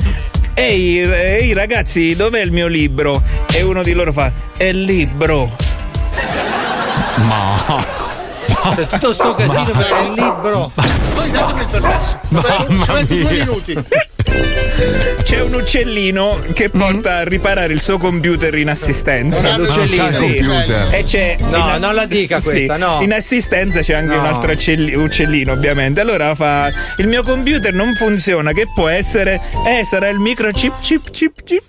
Ehi, ehi ragazzi, dov'è il mio libro? E uno di loro fa: È il libro. Ma. Cioè, tutto sto casino per Mamma- il libro. Poi datemi il permesso. Mamma Ci metto due minuti. C'è un uccellino che porta a riparare il suo computer in assistenza. Ha l'uccellino. Sì. c'ha il computer. E c'è. No, non la dica Sì. questa, no. In assistenza c'è anche No. un altro uccelli- uccellino, ovviamente. Allora fa. Il mio computer non funziona. Che può essere? Eh, sarà il microchip chip chip chip.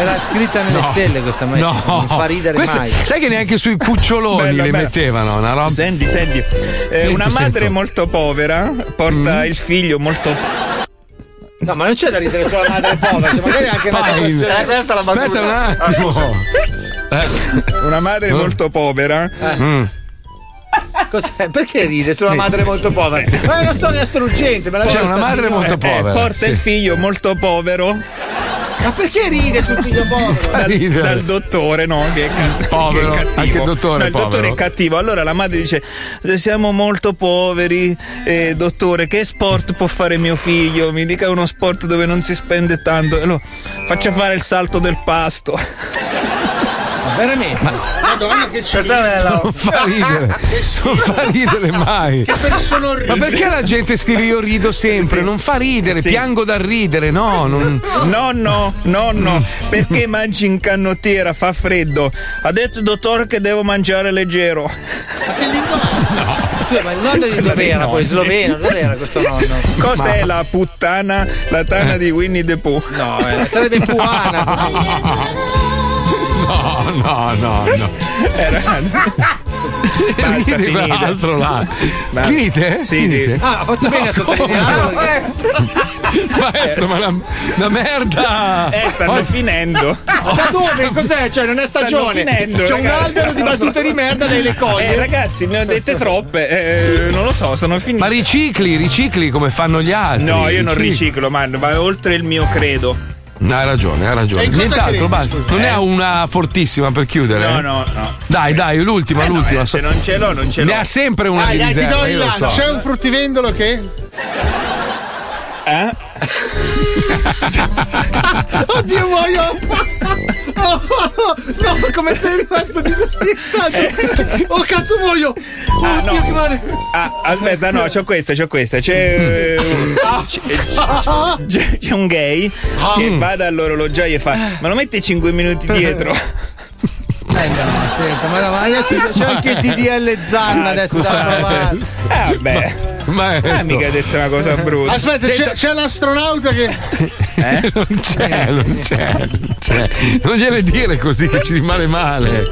Era scritta nelle No. stelle questa ma No, non fa ridere Queste- mai. Sai che neanche sui cuccioloni Bella, le bella. mettevano una roba. Senti, senti. Eh, Sento, una madre sento. Mm. molto povera porta il figlio molto. No, ma non c'è da ridere sulla madre povera, cioè magari anche una Spine. situazione. Eh, questa è la Aspetta battuta. un attimo. Una madre Eh. molto povera. Mm. Cos'è? Perché ride sulla madre molto povera? Ma è una storia struggente, me la C'è dice una madre signora. molto Eh, povera. porta il sì. figlio molto povero Ma perché ride sul figlio povero? Dal, ridere. dal dottore, no? Che è, ca- Povero, che è cattivo. anche il dottore No, è il dottore povero. è cattivo. Allora la madre dice: Siamo molto poveri, eh, dottore. Che sport può fare mio figlio? Mi dica uno sport dove non si spende tanto. Lo faccia fare il salto del pasto. Ma veramente? Madonna che ci Non fa ridere, non fa ridere mai. Che persona orribile. Ma perché la gente scrive io rido sempre? Non fa ridere, Sì. piango dal ridere, no, non. No, no, no, no. Perché mangi in canottiera? Fa freddo. Ha detto il dottore che devo mangiare leggero. Scusa, ma il nonno di dove era? Poi sloveno, dove era questo nonno? Cos'è la puttana, la tana di Winnie the Pooh? No, eh, sarebbe puana. No, no, no. Eh, ragazzi. Basta, finite. quell'altro là. Ma- Finite? Sì, Finite? sì. Ah, ha fatto bene a sottolinearlo. Maestro, ma la, la merda! Eh, stanno finendo. Da dove? Cos'è? Cioè, non è stagione. Stanno finendo, C'è un ragazzi. albero di battute di merda nelle Eh, coglie. ragazzi, ne ho dette troppe. eh, non lo so, sono finite. Ma ricicli, ricicli come fanno gli altri. No, io non Ricicli. riciclo, man, va oltre il mio credo. No, hai ragione, hai ragione. E Nient'altro, basta. Non ne Eh? ha una fortissima per chiudere? No, no, no. Dai, dai, l'ultima, Eh, no, l'ultima. eh, se non ce l'ho, non ce l'ho. Ne ha sempre una Dai, di dai, ti riserva, do il io lo lano. so. C'è un fruttivendolo che. Eh? Oddio, muoio! Oh, oh, no, come sei rimasto disorientato? Oh, cazzo, muoio! Oh, Ah, no. Che male! Ah, aspetta, no, c'ho questa, c'ho questa. C'è. eh, c'è, c'è- c'è un gay che va dall'orologiaio e fa: Ma lo metti 5 minuti dietro? Eh no, senta, ma no, ma ragazzi, c'è anche il DDL Zanna Ah, adesso scusate. Ah, beh. Maestro. Ah, mica hai detto una cosa brutta. Aspetta, c'è, c'è l'astronauta che. Eh? Non c'è, non c'è, non c'è. Non gliele dire così che ci rimane male.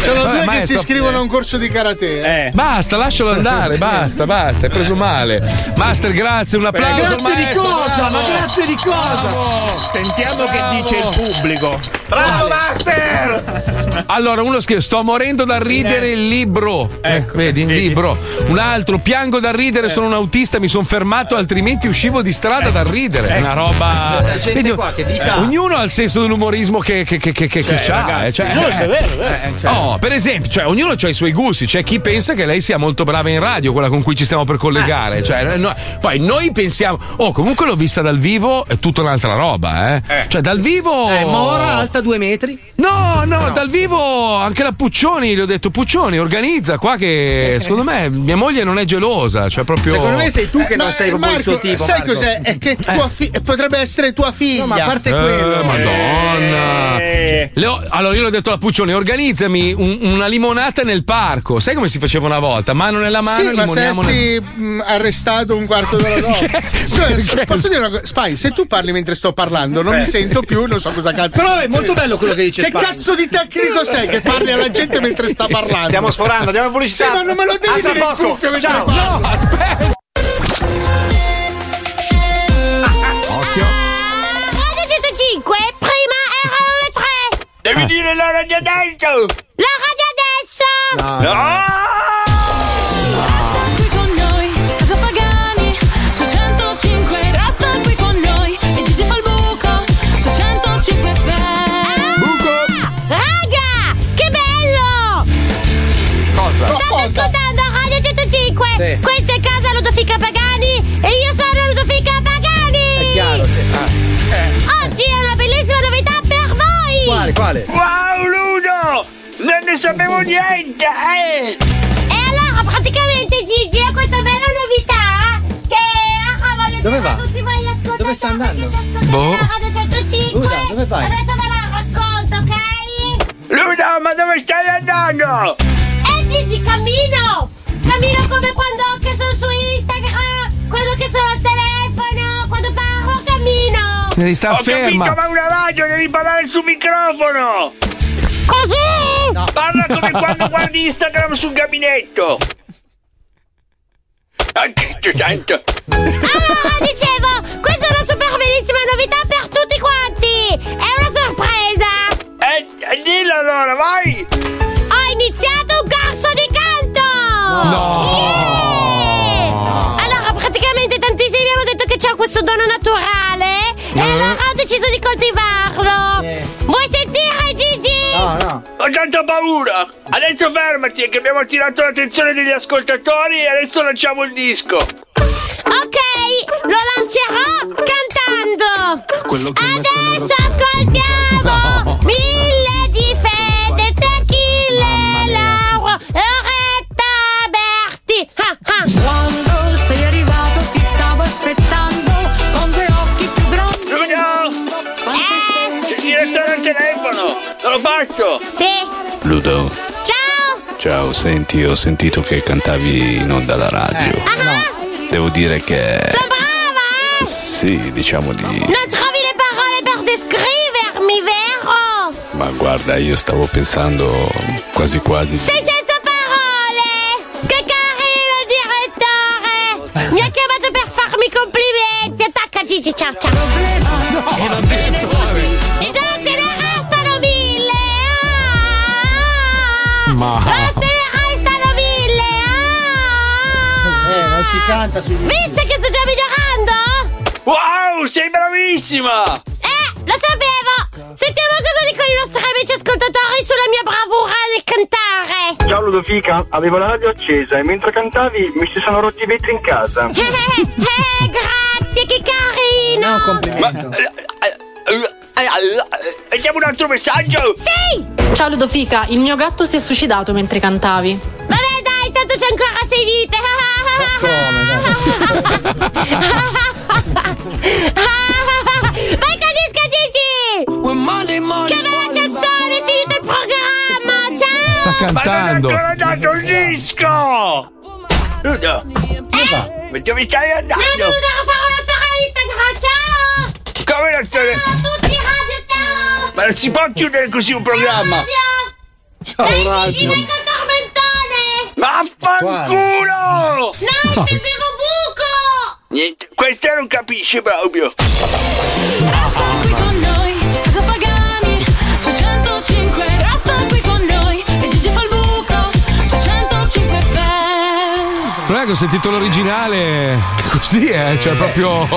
Sono Vabbè, due che maestro, si iscrivono a un corso di karate. eh. Eh. Basta, lascialo andare, basta, basta, hai preso male. Master, grazie, un applauso. Grazie di maestro, cosa? bravo. Ma grazie di cosa? Sentiamo che dice il pubblico. Bravo Master! Allora, uno scrive: Sto morendo dal ridere il libro. Eh, vedi, il libro. Un altro, piango dal ridere, sono un autista, mi sono fermato, altrimenti uscivo di strada dal ridere. È una roba. Vedi, qua che vita ha. Ognuno ha il senso dell'umorismo che, che, che, che, che Cioè, c'ha. ragazzi, eh, cioè, Giusto, è vero, è vero. Eh, Oh, per esempio, cioè, ognuno ha i suoi gusti. C'è chi pensa che lei sia molto brava in radio, quella con cui ci stiamo per collegare. Cioè, no- poi noi pensiamo, oh, comunque l'ho vista dal vivo, è tutta un'altra roba, eh. Cioè, dal vivo. Eh, Mora alta due metri. No, no, dal vivo anche la Puccioni, gli ho detto Puccioni, organizza qua che secondo me mia moglie non è gelosa, cioè proprio Secondo me sei tu che non Ma, sei proprio il Marco, suo tipo. Sai Marco. cos'è? È che tua fi- potrebbe essere tua figlia. No, ma a parte Eh, quello. Madonna. Eh. Ho- allora io l'ho detto alla Puccioni, organizzami un- una limonata nel parco. Sai come si faceva una volta? Mano nella mano Sì, ma saresti mh, arrestato un quarto d'ora dopo. Perché? posso dire una cosa? Spy, se tu parli mentre sto parlando, non mi sento più, non so cosa cazzo. Però è molto bello quello che dice Che Spy. cazzo di tecnico sei che parli alla gente mentre sta parlando? Stiamo sforando, andiamo in pubblicità. Sì, ma non me lo devi A dire in poco. cuffia mentre Ciao. parli. No, aspetta. Occhio. Radio 105, prima erano le 3. Devi dire la radio adesso! La radio adesso. Dove sta andando? Boh. a Radio 105. Luda, dove vai? Adesso ve la racconto, ok? Luda, ma dove stai andando? Eh Gigi, cammino! Cammino come quando che sono su Instagram, quando che sono al telefono, quando parlo cammino! Devi star Ho ferma. capito, ma una radio, devi parlare sul microfono! Così? Parla come quando guardi Instagram sul gabinetto! Ah, dicevo, questa è una super bellissima novità per tutti quanti! È una sorpresa! Eh, dillo allora, vai! Ho iniziato un corso di canto! No! Allora, praticamente tantissimi mi hanno detto che c'ho questo dono naturale e allora ho deciso di coltivarlo. Vuoi sentire, Gigi? No. Ho tanta paura! Adesso fermati, che abbiamo attirato l'attenzione degli ascoltatori e adesso lanciamo il disco! Ok, lo lancerò cantando. Quello che Adesso ascoltiamo Mille di fede, tequila, Lauro, Oretta, Berti. Ah, ah. Faccio! Sì. Ludo, Ciao. ciao, senti, ho sentito che cantavi in onda alla radio. Devo dire che. Sono brava. Sì, diciamo di. Non trovi le parole per descrivermi, vero? Ma guarda, io stavo pensando quasi quasi. Sei senza parole! Che carino il direttore! Mi ha chiamato per farmi complimenti! Attacca Gigi, ciao ciao! E va bene così. Ma. Dove se ne restano mille? Eh, non si canta sui Viste che sto già migliorando? Wow, sei bravissima! Eh, lo sapevo! Sentiamo cosa dicono i nostri amici ascoltatori sulla mia bravura nel cantare! Ciao Ludovica, avevo la radio accesa e mentre cantavi mi si sono rotti i vetri in casa. Eh, eh, grazie, che carino! È un complimento. Vediamo un altro messaggio! Sì! Ciao Ludofica, il mio gatto si è suicidato mentre cantavi. Vabbè dai, tanto c'è ancora sei vite! Vai con disco Gigi! Che bella canzone, è finito il programma! Ciao! Sta cantando. Ma non è ancora dato il disco! Ludo! Ma dove stai Mi andando? è venuta a fare una storia Instagram, ciao! Come la storia? Ciao a tutti! Ma non si può chiudere così un programma! Ciao, Dai Gigi, vai col tormentone! Vaffanculo! No, intendevo buco! Niente, questo non capisce proprio! Ho sentito l'originale così, eh? Cioè, proprio.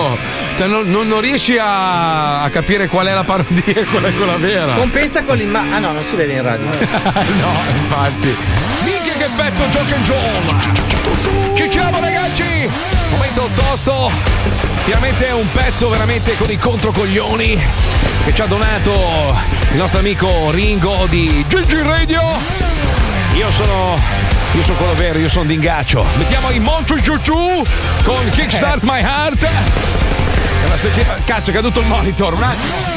cioè, non, non- non riesci a, a capire qual è la parodia e qual è quella vera. Compensa con l'immagine. Ah no, non si vede in radio. no, infatti. Minchia che pezzo gioca in Joel! Ci siamo ragazzi! Momento tosto! Finalmente è un pezzo veramente con i controcoglioni che ci ha donato il nostro amico Ringo di Gigi Radio. Io sono. Io sono quello vero, io sono d'ingaccio. Mettiamo i Montre Giugiù con Kickstart My Heart. È una specie. Cazzo, è caduto il monitor, un attimo.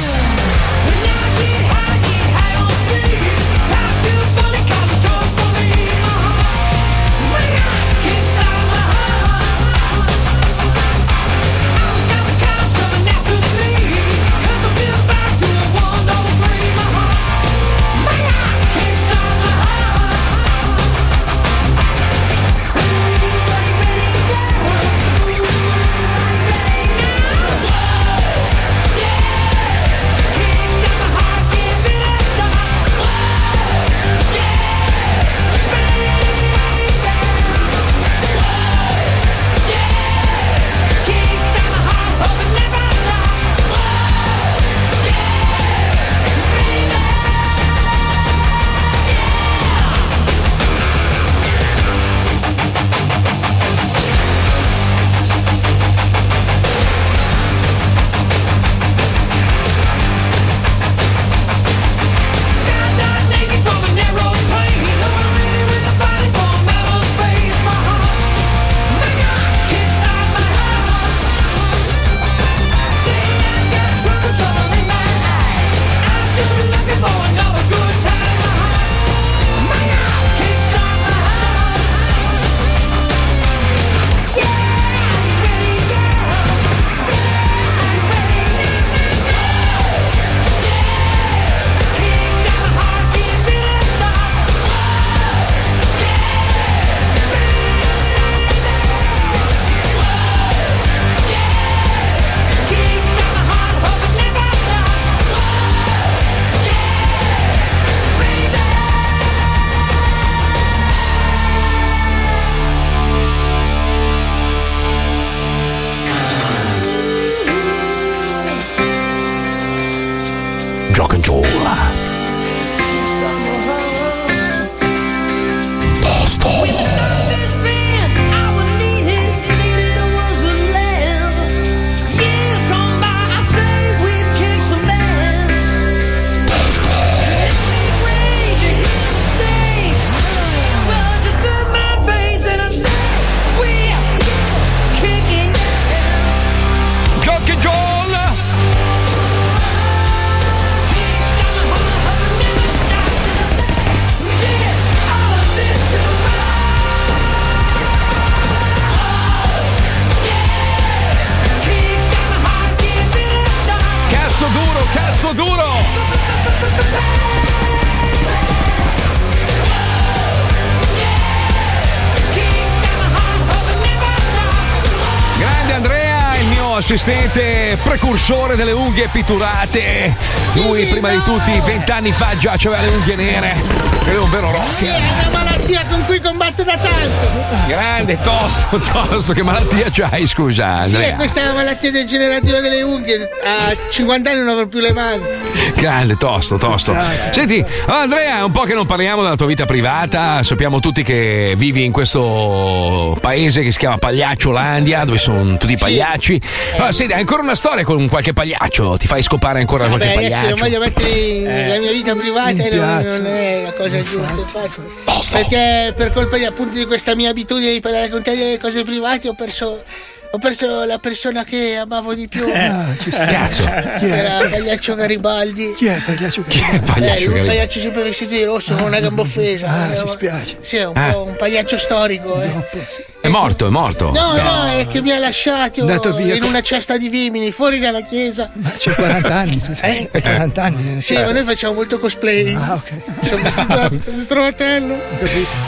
Precursore delle unghie pitturate. Lui, prima di tutti, vent'anni fa già aveva le unghie nere. È un vero rocker. è una malattia con cui combatto da tanto. Grande, tosto, tosto. Che malattia c'hai, scusa, Sì, Andrea? questa è la malattia degenerativa delle unghie. A 50 anni non avrò più le mani. Grande, tosto, tosto. Senti, Andrea, è un po' che non parliamo della tua vita privata. Sappiamo tutti che vivi in questo paese che si chiama Pagliacciolandia, dove sono tutti pagliacci. Allora, senti, hai ancora una storia con qualche pagliaccio? Ti fai scopare ancora qualche Vabbè, adesso non pagliaccio? voglio mettere in- la mia vita privata non, non è la cosa giusta, infatti. Perché per colpa di, appunto di questa mia abitudine di parlare con te delle cose private ho perso. Ho perso la persona che amavo di più. Ah, ci spiace. Chi è? Era Pagliaccio Garibaldi. Chi è Pagliaccio Chi è Eh, Pagliaccio un Garibaldi? pagliaccio sempre vestito di rosso con una gamba offesa. Ah, Eh, ci spiace. Sì, è un Ah. po' un pagliaccio storico, eh. È morto, è morto. No, no, è che mi ha lasciato Andato via in una cesta di vimini, fuori dalla chiesa. Ma c'è 40 anni. tu sai. Eh? 40 anni. Sì, ma noi facciamo molto cosplay. Ah, ok. Sono vestito da da trovatello.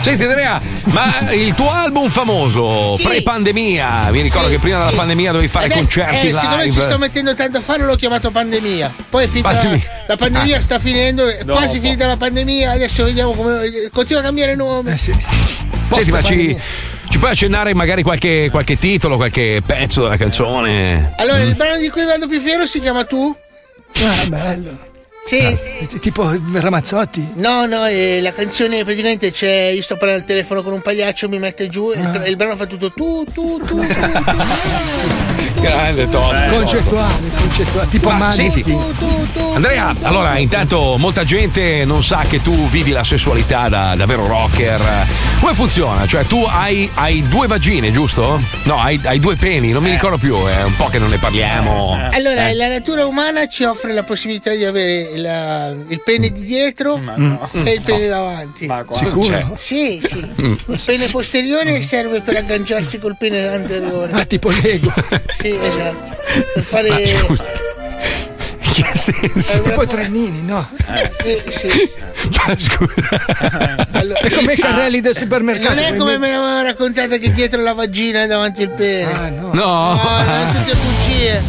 Senti Andrea, ma il tuo album famoso, Sì. pre-pandemia, mi ricordo Sì, che prima della sì. pandemia dovevi fare Ed concerti eh, siccome ci sto mettendo tanto a farlo, l'ho chiamato pandemia. Poi è finita la, Pandemia. la pandemia Ah. sta finendo, è Dopo. quasi finita la pandemia. Adesso vediamo come continua a cambiare nome. Eh sì. Senti, ma ci puoi accennare magari qualche, qualche titolo, qualche pezzo della canzone? Allora, Mm. il brano di cui vado più fiero si chiama Tu? Ah, bello. Sì. Eh, Tipo Ramazzotti. No, no, eh, la canzone praticamente c'è. Io sto parlando al telefono con un pagliaccio, mi mette giù e il, Ah. brano fa tutto tu, tu, tu, tu. Grande tosto. Concettuale, concettuale. Tipo Ma senti, Andrea, allora intanto molta gente non sa che tu vivi la sessualità da, da vero rocker. Come funziona? Cioè tu hai, hai due vagine, giusto? No, hai, hai due peni, non mi ricordo più, è un po' che non ne parliamo. Allora, Eh. la natura umana ci offre la possibilità di avere la- il pene di dietro no. e il pene davanti. Sicuro? Cioè. Sì, sì. Mm. Il pene posteriore serve per agganciarsi col pene anteriore. Ah, tipo Lego. Sì, esatto. Per fare. Ma scusa. Che senso? Tipo Trennini, no? Sì, sì. Ma scusa. Allora- È come i carrelli del supermercato. Non è come me l'avevano raccontata che dietro la vagina e davanti il pene. Ah, no. No. No, sono tutte bugie.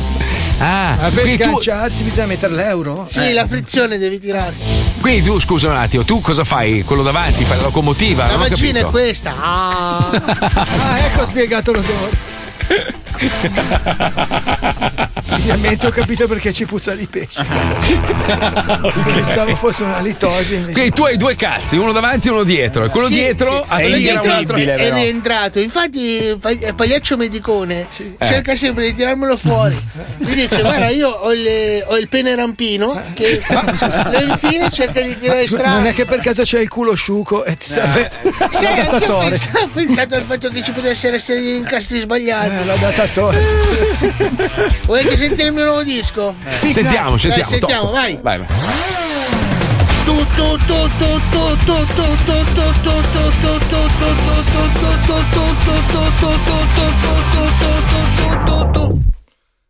Ah, Ma per quindi tu, sganciarsi bisogna mettere l'euro? Sì, la frizione devi tirare. quindi tu, scusa un attimo, tu cosa fai? Quello davanti, fai la locomotiva? La non ho vagina è questa. Ah. Ah, ecco spiegato l'odore. ハハハハハハ! Finalmente ho capito perché ci puzza di pesce. Pensavo fosse una litosi invece. Quindi tu hai due cazzi, uno davanti e uno dietro, e quello Sì, dietro sì. attira Quello un dietro altro. è rientrato. Infatti, Pa- Pagliaccio Medicone Eh. cerca sempre di tirarmelo fuori. Mi dice: Guarda, io ho il, ho il pene rampino che lo infine cerca di tirare strano. Non è che per caso c'è il culo asciugo e ti serve Sì, anche ho pensato, ho pensato al fatto che ci potessero essere degli incastri sbagliati. Eh, l'adattatore. Volete sentire il mio nuovo disco? Eh. Sì, sentiamo, grazie. sentiamo. Dai, sentiamo, vai. vai, vai.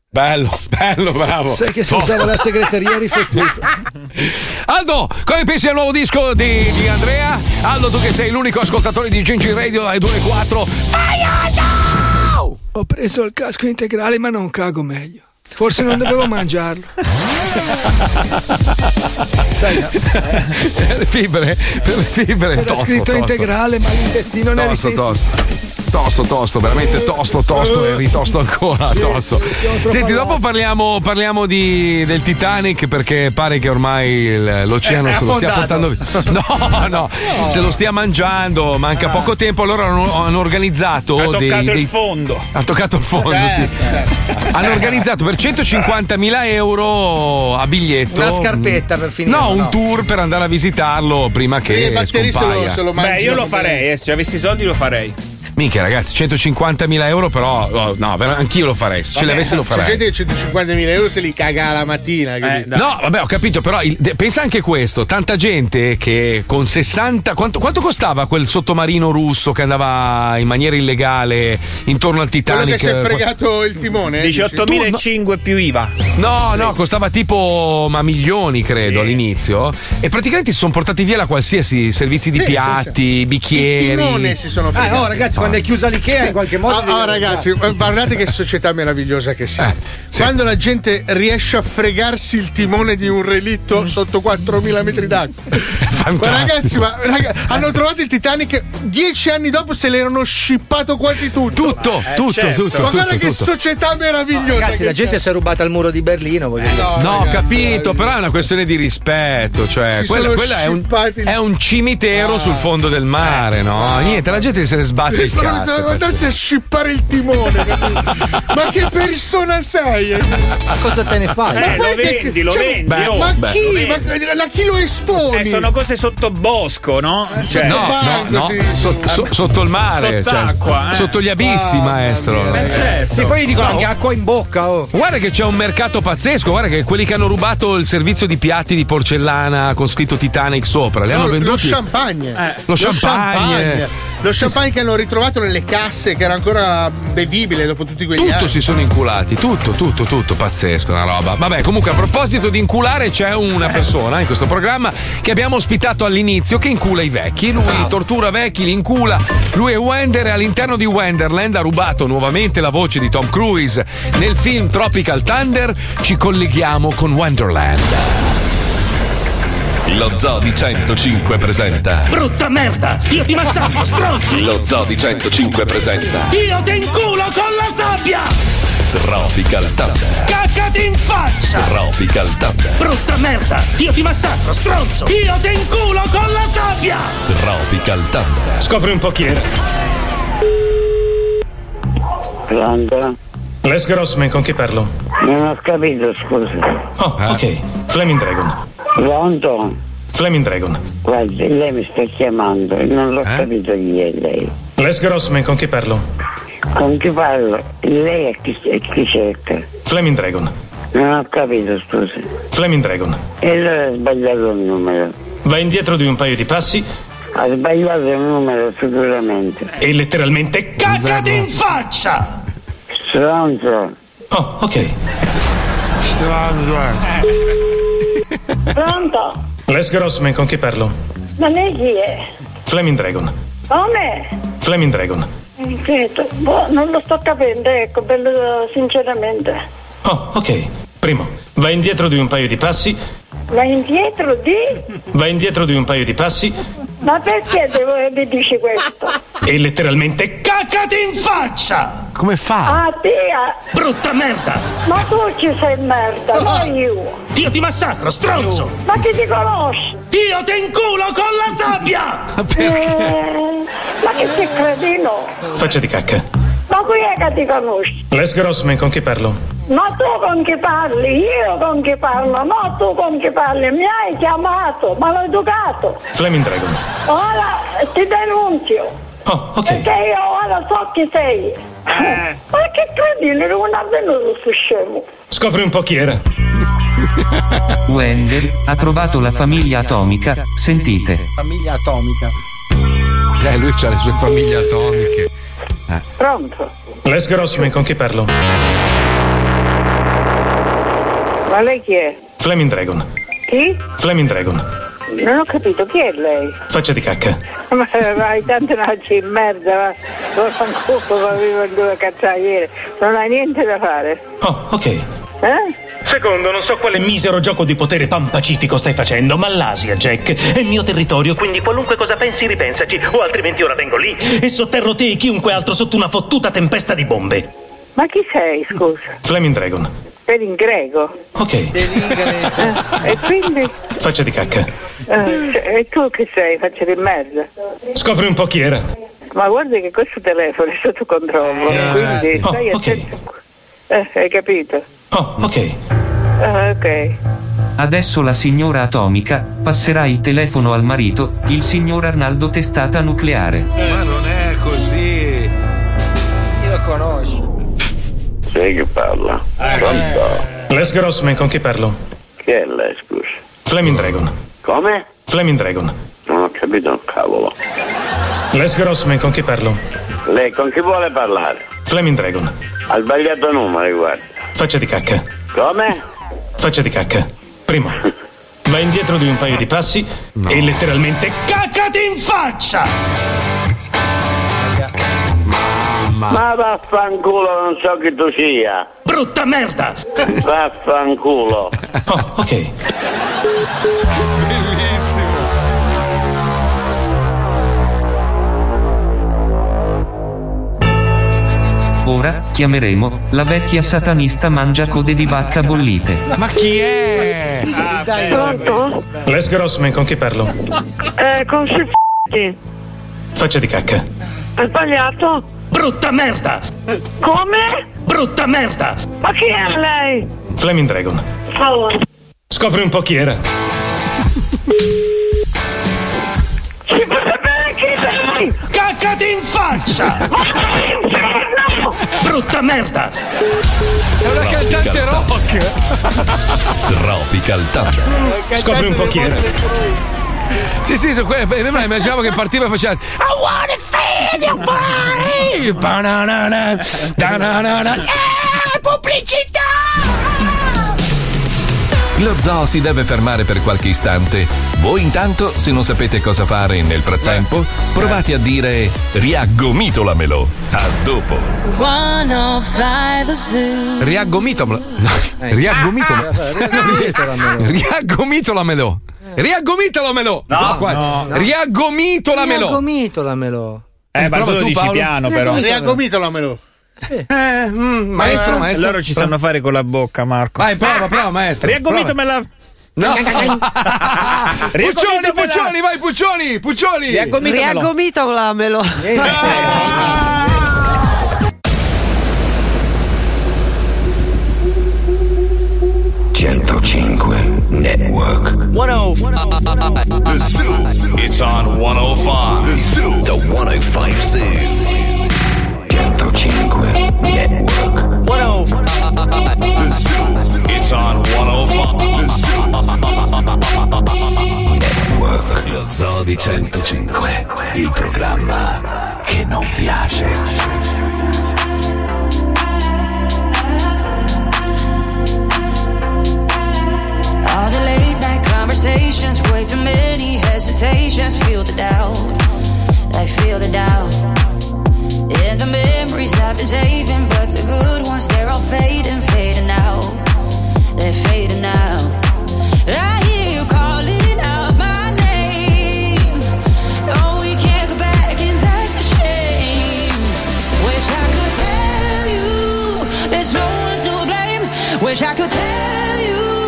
Bello, bello, bravo. Sai che se usava la segreteria riflettuto. Aldo, come pensi al nuovo disco di, di, Andrea? Aldo, tu che sei l'unico ascoltatore di Gingi Radio alle 2 e 4. Vai Aldo! Ho preso il casco integrale ma non cago meglio. Forse non dovevo mangiarlo. Sai, no? Per le fibre, per le fibre. Era tosto, scritto tosto. integrale ma l'intestino ne Tosto, risente. tosto. Tosto, tosto, veramente tosto, tosto e ritosto ancora, tosto. Senti, dopo parliamo, parliamo di- del Titanic perché pare che ormai l'oceano Eh, è se lo stia portando via. No, no, se lo stia mangiando, manca poco tempo, allora hanno, hanno organizzato Ha dei, toccato dei- il fondo. ha toccato il fondo, Eh, sì. eh. Hanno organizzato per 150.000 euro a biglietto. Una scarpetta per finire. No, un tour per andare a visitarlo prima Sì, i che batteri se lo, se lo Beh, io lo farei, eh, se avessi i soldi lo farei. Minchia, ragazzi, 150.000 euro, però. oh, no, anch'io lo farei. Se ce Vabbè, l'avessi, lo C'è farei. gente che 150.000 euro se li caga la mattina. capito? No, vabbè, ho capito, però il- pensa anche questo: tanta gente che con 60. Quanto, quanto costava quel sottomarino russo che andava in maniera illegale intorno al Quello Titanic? che si è fregato il timone. eh, dici? 18.500 più IVA. No, no, costava tipo ma milioni, credo, all'inizio. E praticamente si sono portati via la qualsiasi servizi di Sì, sì, piatti, sì. bicchieri. Il timone si sono Ah, fregati. no, ragazzi, quando è chiusa l'Ikea in qualche modo. Ah, ah, arrangiare. ragazzi, eh, guardate che società meravigliosa che siamo. Eh, Quando la gente riesce a fregarsi il timone di un relitto sotto 4.000 metri d'acqua. Ma ragazzi, ma, raga- hanno trovato il Titanic dieci anni dopo se l'erano scippato quasi tutto. Tutto, Eh, tutto, certo. tutto. Ma guarda tutto, che tutto. società meravigliosa. Ragazzi, che la gente c'è. si è rubata il muro di Berlino, voglio dire. No, ho ragazzi, capito, però è una questione di rispetto. Cioè, Si quella, sono quella è, un, il- è un cimitero sul fondo del mare, no? Niente, la gente se ne sbatte devo andarsi a scippare il timone. ma che persona sei? Ma cosa te ne fai? Eh, poi lo che- vendi, lo cioè, vendi, beh, oh. ma Beh, chi? lo Ma, la chi lo esponi? Eh, sono cose sotto bosco, no? Cioè, No, no, no, sotto, so- sotto il mare, Sott'acqua, cioè, eh. sotto gli abissi, maestro. Eh, certo. Sì, poi gli dicono No. anche acqua in bocca, oh. Guarda che c'è un mercato pazzesco, guarda che quelli che hanno rubato il servizio di piatti di porcellana con scritto Titanic sopra, li No, hanno venduti. lo champagne. Lo champagne. Lo champagne che hanno ritrovato nelle casse, che era ancora bevibile dopo tutti quegli Tutto anni. si sono inculati, tutto, tutto, tutto, pazzesco, una roba. Vabbè, comunque a proposito di inculare c'è una persona in questo programma che abbiamo ospitato all'inizio che incula i vecchi. Lui tortura vecchi, li incula. Lui è Wender e all'interno di Wenderland ha rubato nuovamente la voce di Tom Cruise. Nel film Tropical Thunder ci colleghiamo con Wonderland. Lo Zoo di 105 presenta. Brutta merda! Io ti massacro, stronzi! Lo Zoo di 105 presenta. Io ti inculo con la sabbia! Tropical Thunder. Caccati in faccia! Tropical Thunder. Brutta merda! Io ti massacro, stronzo! Io ti inculo con la sabbia! Tropical Thunder. Scopri un po' chi era. Pronto? Les Grossman, con chi parlo? Non ho capito, scusa. Oh, ok. Flaming Dragon. Pronto? Flaming Dragon. Guardi, lei mi sta chiamando e non l'ho capito chi è lei. Les Grossman, con chi parlo? Con chi parlo? Lei è chi, è chi cerca? Flaming Dragon. Non ho capito, scusa. Flaming Dragon. E allora ha sbagliato il numero. Va indietro di un paio di passi Ha sbagliato il numero sicuramente. e letteralmente caccati in faccia! Stronzo. Oh, ok. Stronzo. Pronto? Les Grossman, con chi parlo? Ma lei chi è? Flaming Dragon. Come? Flaming Dragon. Ripeto, boh, non lo sto capendo, ecco, bello sinceramente. Oh, ok. Primo, va indietro di un paio di passi, Ma indietro di? va indietro di un paio di passi Ma perché devo, mi dici questo? e letteralmente caccati in faccia! Come fa? Ah, Tia! Brutta merda! Ma tu ci sei merda, non io! Io ti massacro, stronzo! Ma chi ti conosce? Io ti inculo con la sabbia! Eh, ma che sei cretino? Faccia di cacca. Ma qui è che ti conosci? Les Grossman, con chi parlo? Ma tu con chi parli? Io con chi parlo? No, tu con chi parli? Mi hai chiamato, maleducato! Flaming Dragon. Ora ti denunzio! Oh, ok. Perché io ora so chi sei! Ma che cretino, non è venuto sto scemo! Scopri un po' chi era. Wender ha trovato la famiglia atomica. Sentite. Famiglia atomica. Eh, lui ha le sue famiglie atomiche. Eh. Pronto? Les Grossman, con chi parlo? Ma lei chi è? Flaming Dragon. Chi? Flaming Dragon. Non ho capito, chi è lei? Faccia di cacca. Ma hai tante noci in merda, ma non fanculo, ma vivo in due cazzagliere, non hai niente da fare. Oh, ok. Eh? Secondo, non so quale misero gioco di potere panpacifico stai facendo, ma l'Asia, Jack, è il mio territorio, quindi qualunque cosa pensi ripensaci, o altrimenti ora vengo lì e sotterro te e chiunque altro sotto una fottuta tempesta di bombe. Ma chi sei, scusa? Flaming Dragon. Per in greco? Ok, Eh, e quindi? faccia di cacca. eh, cioè, e tu che sei, faccia di merda? Scopri un po' chi era. Ma guarda che questo telefono è sotto controllo, quindi sì. stai Oh, attento. Eh, hai capito? Oh, ok. Ah, ok. Adesso la signora atomica passerà il telefono al marito, il signor Arnaldo testata nucleare. Ma non è così. Chi lo conosce? Sei che parla? Pronto? Les Grossman, con chi parlo? Chi è lei, scusa? Flaming Dragon. Come? Flaming Dragon. Non ho capito un cavolo. Les Grossman, con chi parlo? Lei con chi vuole parlare? Flaming Dragon. Ha sbagliato numero, guarda. Faccia di cacca. Come? Faccia di cacca. Primo, va indietro di un paio di passi e letteralmente caccati in faccia! mamma. Ma vaffanculo, non so chi tu sia. Brutta merda! Vaffanculo. Oh, ok. Ora, chiameremo, la vecchia satanista mangia code di vacca bollite. Ma chi è? Pronto? Les Grossman, con chi parlo? Eh, con Siffi. Faccia di cacca. Hai sbagliato? Brutta merda! Come? Brutta merda! Ma chi è lei? Flaming Dragon. Allora. Scopri un po' chi era. Si può sapere chi sei? Caccati in faccia! Brutta merda! È una cantante rock. Tropical Thunder. Scopri un po' chi era. Sì, sì, su quelle. ma immaginavo che partiva e faceva. I wanna feel your body! Banana, danana, eh, pubblicità! Lo zoo si deve fermare per qualche istante. Voi intanto, se non sapete cosa fare nel frattempo, provate a dire riaggomitolamelo. A dopo. 105 Zoo. Riaggomitomelo. No, riaggomitomelo. Riaggomitolamelo. Riaggomitolamelo. No, qua. no, no. Riaggomitolamelo. Riaggomitolamelo. Eh, ma tu dici Paolo. piano, però. Riaggomitolamelo. Eh, mm, maestro, maestro. Loro ci sanno fare con la bocca, Marco. Vai, prova, prova, maestro. Riaggomitomela. No. Puccioni, Puccioni, vai, Puccioni, Puccioni. Riaggomitomelo. 105 Network. 105. The Zoo. It's on 105. The Zoo. The 105 Zoo. Lo Zoo di 105. Il programma che non piace. All the late night conversations, way too many hesitations. Feel the doubt, I feel the doubt. And the memories I've been saving, but the good ones, they're all fading, fading out. They're fading out. Wish I could tell you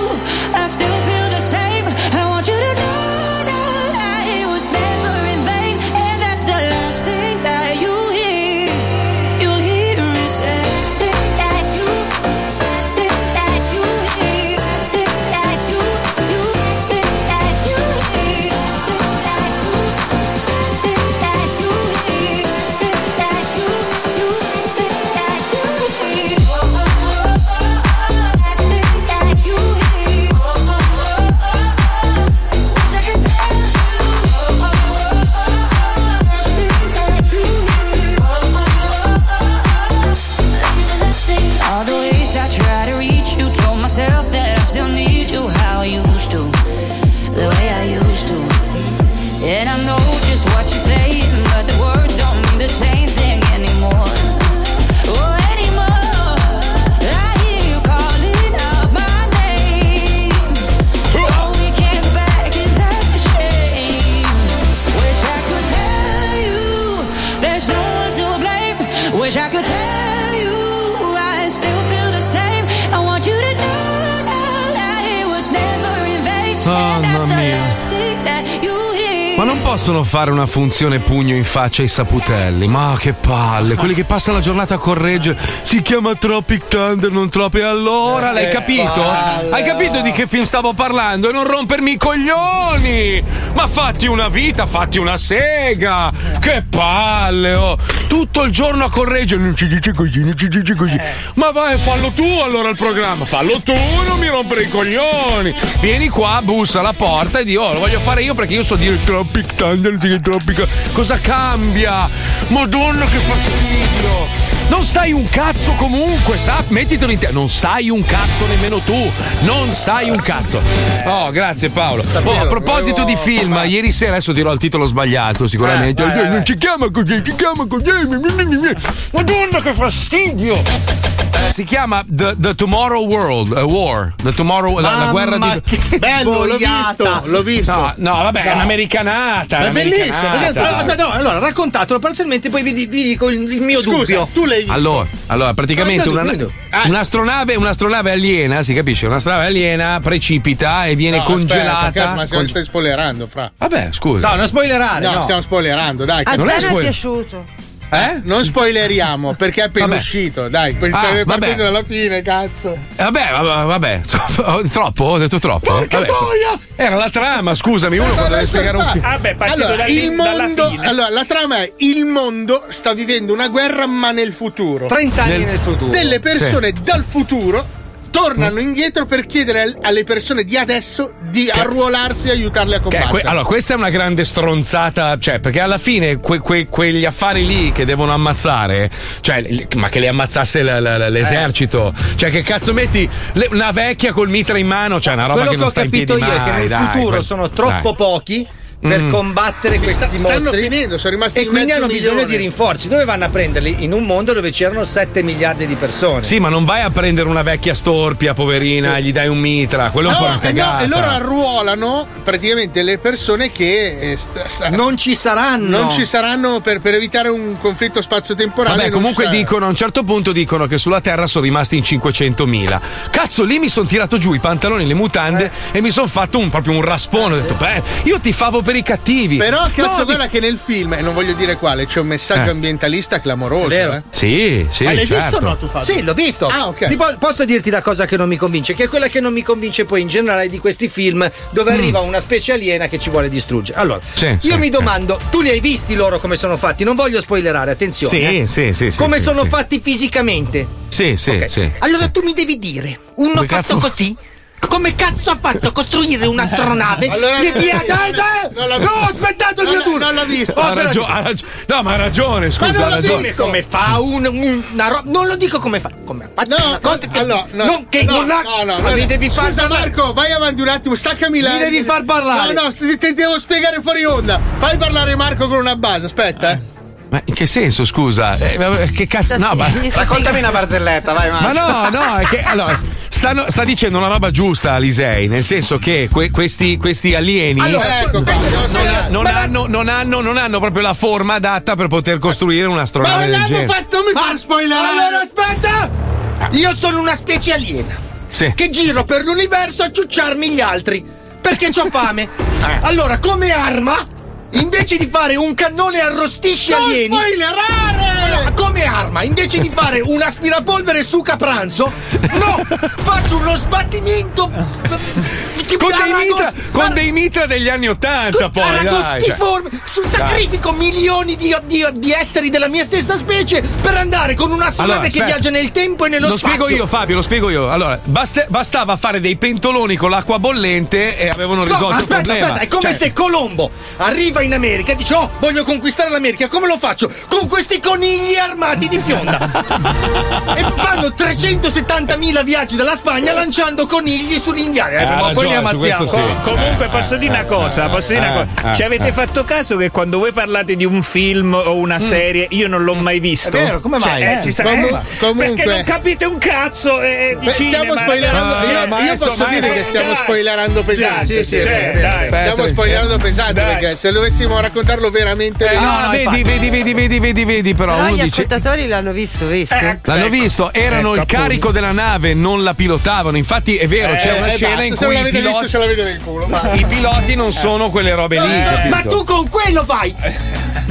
possono fare una funzione pugno in faccia ai saputelli. Ma che palle, quelli che passano la giornata a correggere. Si chiama Tropic Thunder, non Tropic. Allora, l'hai Eh, capito? Hai capito di che film stavo parlando? E non rompermi i coglioni! Ma fatti una vita, fatti una sega! Che palle, oh! Tutto il giorno a correggere, non ci dice così, non ci dice così. Ma vai, fallo tu allora il programma, fallo tu, non mi rompere i coglioni! Vieni qua, bussa alla porta e di oh, lo voglio fare io perché io so dire Tropic Thunder, Tropic. Cosa cambia? Madonna che fastidio! Non sai un cazzo comunque, sa? Mettitelo in te. Non sai un cazzo nemmeno tu. Non sai un cazzo. Oh, grazie Paolo. Oh, a proposito di film, ieri sera adesso dirò il titolo sbagliato sicuramente. Eh, vai, non si chiama così, si chiama così. Madonna che fastidio! Si chiama The, The Tomorrow World uh, War. The Tomorrow, la, la guerra di. che Bello, l'ho visto, l'ho visto. No, no, vabbè, è un'americanata. Ma è bellissimo. perché- no, allora raccontatelo parzialmente, poi vi, vi dico il, il mio Scusa, dubbio. tu l'hai visto? Allora, allora, praticamente Ah, una- tu. un'astronave, un'astronave aliena, si capisce? Un'astronave aliena precipita e viene No, congelata. aspetta, cazzo, ma se con- stai spoilerando, fra. Vabbè, scusa. No, non spoilerare. No, no. stiamo spoilerando, dai. A che non è Zeno è spoiler- piaciuto. Eh? Non spoileriamo perché è appena Vabbè. uscito, dai, Ah, partendo dalla fine, cazzo. Eh, Vabbè, vabbè, troppo? Ho detto troppo? Porca Vabbè, sta- troia! Era la trama, scusami, uno quando deve spiegare un film. Vabbè, partito Allora, dall'in- il dalla mondo, fine. allora, la trama è il mondo sta vivendo una guerra ma nel futuro. 30 anni Nel- nel futuro. Delle persone dal futuro tornano indietro per chiedere al- alle persone di adesso di arruolarsi e aiutarle a Che combattere. que- allora, questa è una grande stronzata, cioè, perché alla fine que- que- quegli affari lì che devono ammazzare, cioè, ma che li ammazzasse l- l- l'esercito, cioè, che cazzo metti le- una vecchia col mitra in mano, cioè, una roba Quello che che, non ho sta in piedi capito io è che mai, nel dai, futuro quel- sono troppo dai. pochi per Mm. combattere questi Sta- stanno mostri. finendo, sono rimasti e in quindi hanno bisogno milione. di rinforzi. Dove vanno a prenderli? In un mondo dove c'erano 7 miliardi di persone. Sì, ma non vai a prendere una vecchia storpia, poverina, gli dai un mitra, quello è un po' No, una eh no, cagata. e loro arruolano praticamente le persone che eh, st- sta- Non ci saranno. non ci saranno per, per evitare un conflitto spazio-temporale. Vabbè, comunque dicono a un certo punto dicono che sulla Terra sono rimasti in 500.000. Cazzo, lì mi sono tirato giù i pantaloni, le mutande e mi sono fatto un, proprio un raspone. Ho detto, beh, io ti favo per i cattivi. Però cazzo, di- guarda che nel film, e non voglio dire quale, c'è un messaggio Eh. ambientalista clamoroso. Eh. Sì, sì. Ma l'hai certo. visto o no tu Fabio? Sì, l'ho visto. Ah, ok. Ti po- posso dirti la cosa che non mi convince? Che è quella che non mi convince poi in generale di questi film dove arriva una specie aliena che ci vuole distruggere. Allora, Mm. Sì, io sì, mi domando, tu li hai visti loro come sono fatti? Non voglio spoilerare, attenzione. Sì, eh. sì, sì, sì, Come sì, sono sì. fatti fisicamente? Sì, sì, sì. Allora tu mi devi dire, uno Come fatto cazzo- così? Come cazzo ha fatto a costruire un'astronave Allora- che via dai, dai! Non l'ho No, visto. aspettate il mio turno! non l'ho visto. Ha ragione, ha ragione. No, ma ha ragione, scusa, non ha ragione. visto. Come fa un, un- una roba? Non lo dico come fa. Come ha fatto No, che, allora, no, non, che no, non ha. no, no, ma no, mi no. devi far Scusa parlare. Marco, vai avanti un attimo, staccami la. Mi devi far parlare. No, no, ti devo spiegare fuori onda. Fai parlare Marco con una base, aspetta, eh. Ma in che senso, scusa? Eh, ma- che cazzo? No, ma. Raccontami una barzelletta, vai, Ma Marco. no, no, è che allora stanno- sta dicendo una roba giusta Alisei, nel senso che que- questi, questi alieni Allora, ecco qua. devo non, non hanno, non hanno- non hanno proprio la forma adatta per poter costruire Ma un'astronave non del l'hanno genere. fatto, non mi far spoilerare. Allora aspetta! Io sono una specie aliena Sì. che giro per l'universo a ciucciarmi gli altri perché ho fame. Allora, come arma, invece di fare un cannone arrostisci Non alieni. spoilerare! Come arma, invece di fare un aspirapolvere su capranzo, no! Faccio uno sbattimento. Con dei, mitra, con dei mitra degli anni Ottanta, poi. Dai, cioè. Aragostiforme, su sacrifico milioni di, di- di esseri della mia stessa specie per andare con una Allora, che aspetta. viaggia nel tempo e nello Lo spazio. spiego io, Fabio, lo spiego io. Allora, basta- bastava fare dei pentoloni con l'acqua bollente e avevano No, risolto aspetta, il problema. aspetta, è come Cioè, se Colombo arriva in America e dice: Oh, voglio conquistare l'America, come lo faccio? Con questi conigli armati di fionda. e fanno 370.000 viaggi dalla Spagna lanciando conigli sull'Indiana. Eh, o poi li ammazziamo. sì. Co- comunque posso dire una cosa, posso dire una Eh, cosa. eh, Ci avete eh. fatto caso che quando voi parlate di un film o una serie io non l'ho mai visto? È vero, come mai? Cioè, eh, Eh, ci sa- comu- eh, comunque- Perché non capite un cazzo eh, di Beh, cinema, stiamo spoilerando. ragazzi. io, Cioè, io maestro, posso dire maestro, che stiamo dai. spoilerando pesante. Sì, sì, è cioè. Stiamo spoilerando pesante Dai. perché se dovessimo raccontarlo veramente. Eh, no, no, vedi, vedi, vedi, vedi, vedi, vedi, però Però uno gli dice. ascoltatori l'hanno visto, visto? Eh, L'hanno Ecco. visto, erano Ecco, il carico della nave, non la pilotavano. Infatti, è vero, c'è Eh, una eh, scena basta, in se cui i l'avete visto, piloti, ce l'avete nel culo. va. i piloti non sono quelle robe lì. Ma capito? tu con quello vai!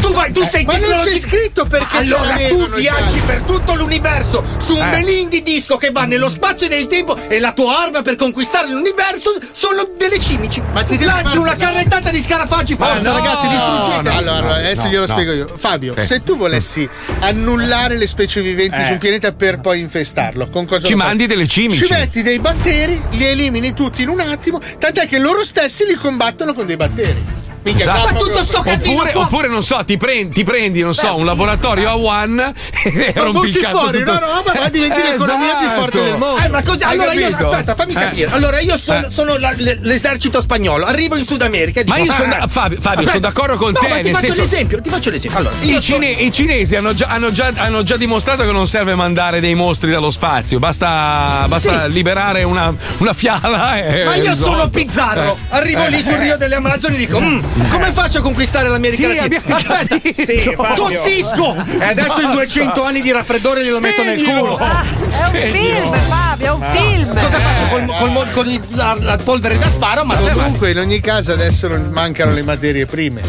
Tu vai, tu sei Ma non c'è scritto perché Allora tu viaggi per tutto l'universo su un Eh. belin di disco che va nello spazio e nel tempo e la tua arma per conquistare l'universo sono delle cimici. Ma ti Lanci una carrettata di scarafaggi, forza no, ragazzi, distruggete! no, allora, allora, adesso no, glielo no. spiego io. Fabio, Ok. se tu volessi annullare le specie viventi Eh. su un pianeta per poi infestarlo, con cosa Ci lo fai? mandi delle cimici. Ci metti dei batteri, li elimini tutti in un attimo, tant'è che loro stessi li combattono con dei batteri. Minchia, Esatto. Ma tutto sto casino Oppure, qua- oppure, non so, ti prendi, ti prendi, non so, un laboratorio a one e rompi il butti cazzo fuori tutto. una roba, ma diventi Eh, l'economia più esatto. forte del mondo. Eh, ma così, allora io, capito? aspetta, fammi Eh. capire. Allora io sono, Eh. sono la- le- l'esercito spagnolo, arrivo in Sud America e dico, Ma io sono ah, da- Fabio, Fabio, sono d'accordo con no, te, Ma ti faccio senso- l'esempio, ti faccio l'esempio. Allora, io I, cine- i cinesi hanno già, hanno già- hanno già dimostrato che non serve mandare dei mostri dallo spazio, basta, basta Sì. liberare una, una fiala e. Ma io risolto. sono Pizzarro, Eh. arrivo lì sul Rio delle Amazzoni e dico: "Mm, come faccio a conquistare l'America Sì, Latina? abbiamo Aspetta, sì, Fabio. tossisco! E adesso in 200 anni di raffreddore glielo metto nel culo. È un film, Fabio, è un film. Cosa faccio col, col il- la, la polvere da sparo? Ma Comunque, in ogni caso, adesso mancano le materie prime.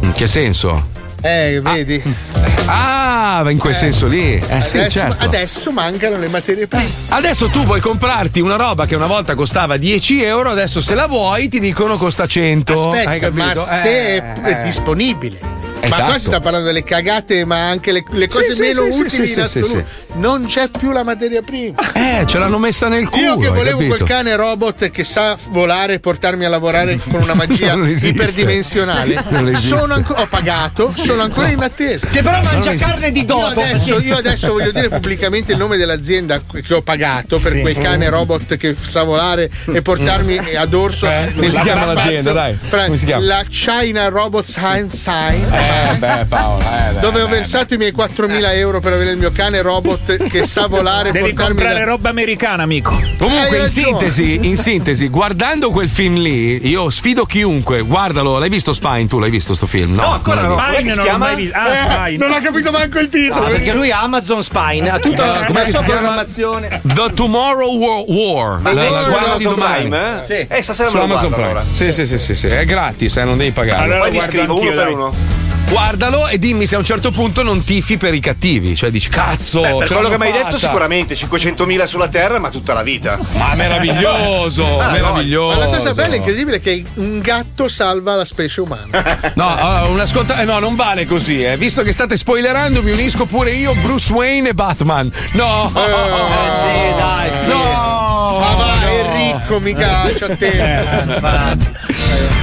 In che senso? Eh, vedi? Ah, in quel Eh. senso lì. Eh sì, adesso, certo. adesso mancano le materie prime. Adesso tu vuoi comprarti una roba che una volta costava 10 euro, adesso se la vuoi ti dicono costa 100. Hai Aspetta, capito? ma se Eh, è, è eh. disponibile. Ma Esatto. qua si sta parlando delle cagate, ma anche le, le cose Sì, meno sì, utili sì, in sì, assoluto. Non c'è più la materia prima. Eh, ce l'hanno messa nel culo. Io che volevo quel cane robot che sa volare e portarmi a lavorare con una magia iperdimensionale, sono anco- ho pagato, sono ancora in attesa. Che però mangia carne di dodo. Io adesso, io adesso voglio dire pubblicamente il nome dell'azienda che ho pagato per Sì. quel cane robot che sa volare e portarmi a dorso Eh, come nel si chiama spazio. l'azienda, dai? Fra- Come si chiama? La China Robot Science Science. Eh, beh, Paola, eh, dai, dove ho versato i miei 4.000 euro per avere il mio cane robot che sa volare Devi portarmi comprare da- roba americana, amico. Comunque, in sintesi, in sintesi, guardando quel film lì, io sfido chiunque, guardalo, l'hai visto Spine? Tu l'hai visto sto film? No, No, ancora Non no. Spine non l'ho mai visto. Ah, Eh, Spine. non ho capito manco il titolo. No, perché lui ha Amazon Spine, ha tutta Eh, la sua programmazione. The Tomorrow War. War Ma la, guerra di domani. Prime, eh? Sì. Eh, stasera Su me lo Amazon guardo, Prime. allora. Sì, sì, sì, sì, sì, è gratis, eh, non devi pagare. Allora Poi vi scrivo uno per uno. Guardalo e dimmi se a un certo punto non tifi per i cattivi. Cioè dici, cazzo. Beh, per ce quello che mi hai detto, sicuramente 500.000 sulla Terra, ma tutta la vita. Ma meraviglioso, Ah, no. meraviglioso. Ma la cosa bella e incredibile è che un gatto salva la specie umana. No, allora, un ascolta- eh, no, non vale così. Eh. Visto che state spoilerando, mi unisco pure io, Bruce Wayne e Batman. No! Eh, sì, dai, sì. No! Ma va, no. Enrico, mi caccia a te.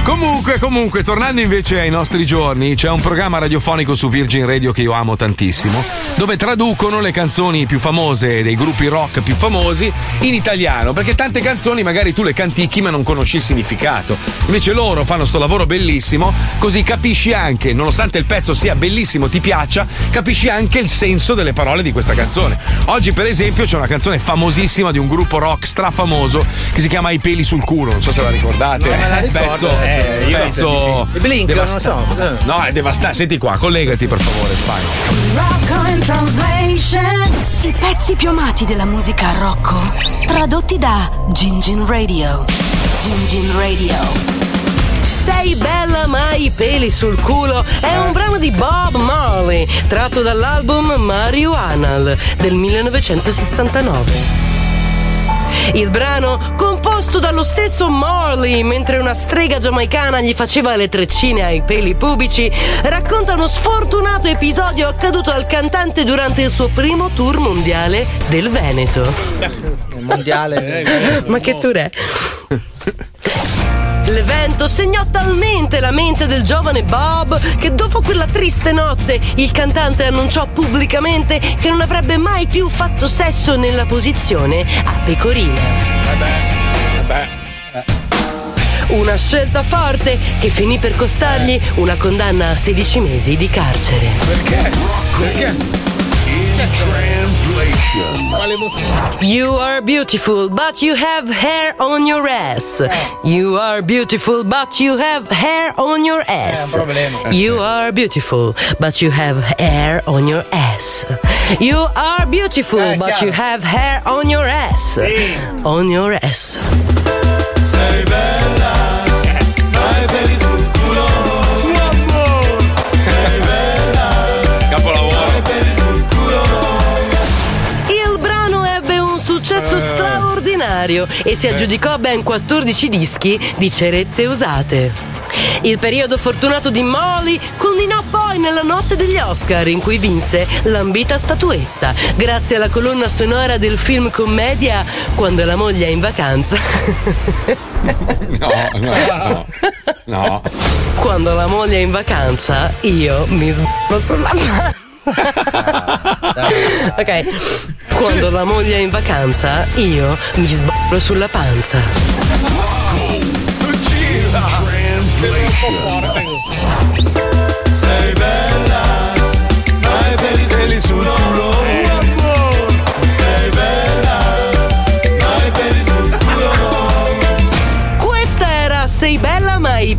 Comunque, comunque, tornando invece ai nostri giorni, c'è un programma radiofonico su Virgin Radio che io amo tantissimo, dove traducono le canzoni più famose dei gruppi rock più famosi in italiano, perché tante canzoni magari tu le canticchi ma non conosci il significato. Invece loro fanno sto lavoro bellissimo, così capisci anche, nonostante il pezzo sia bellissimo, ti piaccia, capisci anche il senso delle parole di questa canzone. Oggi, per esempio, c'è una canzone famosissima di un gruppo rock strafamoso che si chiama I peli sul culo, non so se la ricordate. Me la ricordo, pezzo, eh, io pezzo sì. Blink, devasta- non lo so. No, è devastante. Senti qua, collegati per favore, Spine. I pezzi più amati della musica Rocco, tradotti da Gingin Radio. Gingin Radio. Sei bella ma i peli sul culo è un brano di Bob Marley tratto dall'album Marijuana del 1969. Il brano, composto dallo stesso Marley mentre una strega giamaicana gli faceva le treccine ai peli pubici, racconta uno sfortunato episodio accaduto al cantante durante il suo primo tour mondiale del Veneto. Mondiale. Ma che tour è? L'evento segnò talmente la mente del giovane Bob che dopo quella triste notte il cantante annunciò pubblicamente che non avrebbe mai più fatto sesso nella posizione a pecorina. Una scelta forte che finì per costargli una condanna a 16 mesi di carcere. Perché? Perché? Quale motivo? You are beautiful, but you have hair on your ass. You are beautiful, but you have hair on your ass. You are beautiful, but you have hair on your ass. You are beautiful, but you have hair on your ass. On your ass. Straordinario e si aggiudicò ben 14 dischi di cerette usate. Il periodo fortunato di Molly culminò poi nella notte degli Oscar in cui vinse l'ambita statuetta, grazie alla colonna sonora del film commedia Quando la moglie è in vacanza. No, no, no. no. Quando la moglie è in vacanza, io mi sballo sulla panza. ok. Quando la moglie è in vacanza, io mi sballo sulla panza. Sei bella, hai peli Peli sul culo.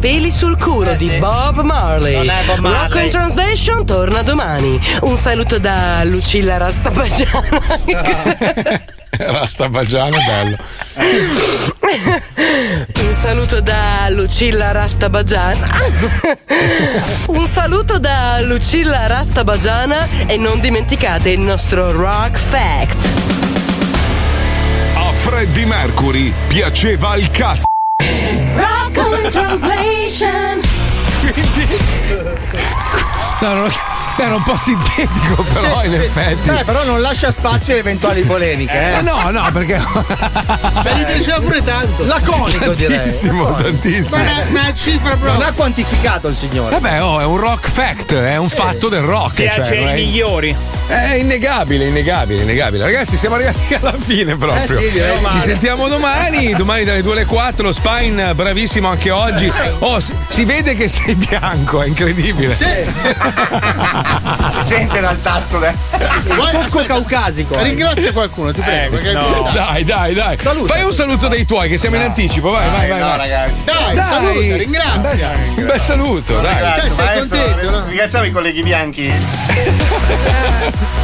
Peli sul culo di Bob Marley. Non è Bob Marley. Rock in Translation torna domani. Un saluto da Lucilla Rastapagiana. Rastabagiano bello. Un saluto da Lucilla Rastabagiana. Un saluto da Lucilla Rastabagiana e non dimenticate il nostro Rock Fact. A Freddie Mercury piaceva il cazzo. Translation. No, no, era un po' sintetico, però Sì, in sì. effetti. Eh, però non lascia spazio a eventuali polemiche. Eh. Eh, no, no, perché. Cioè, gli piaceva pure tanto. Laconico direi. Tantissimo, tantissimo. Ma una, una cifra proprio. Non ha quantificato il signore. Vabbè, oh, è un rock fact, è un fatto del rock. Piace cioè, ai è- migliori. È innegabile, innegabile, innegabile. Ragazzi, siamo arrivati alla fine proprio. Eh sì, Ci sentiamo domani, domani dalle 2 alle 4. Lo Spine, bravissimo anche oggi. Oh, si, si vede che sei bianco, è incredibile. Sì, sì. Si sente dal tatto. eh. Vuoi- Poco aspetta, caucasico. eh. Ringrazia qualcuno, ti prego. perché- Dai, dai, dai. Saluta. Fai un saluto dei tuoi, che siamo in anticipo. Vai, vai, vai. no, vai. ragazzi. Dai, Dai. saluta, ringrazia. Un bel saluto, dai. Grazie, sei maestro. contento, no? Ringraziamo i colleghi bianchi.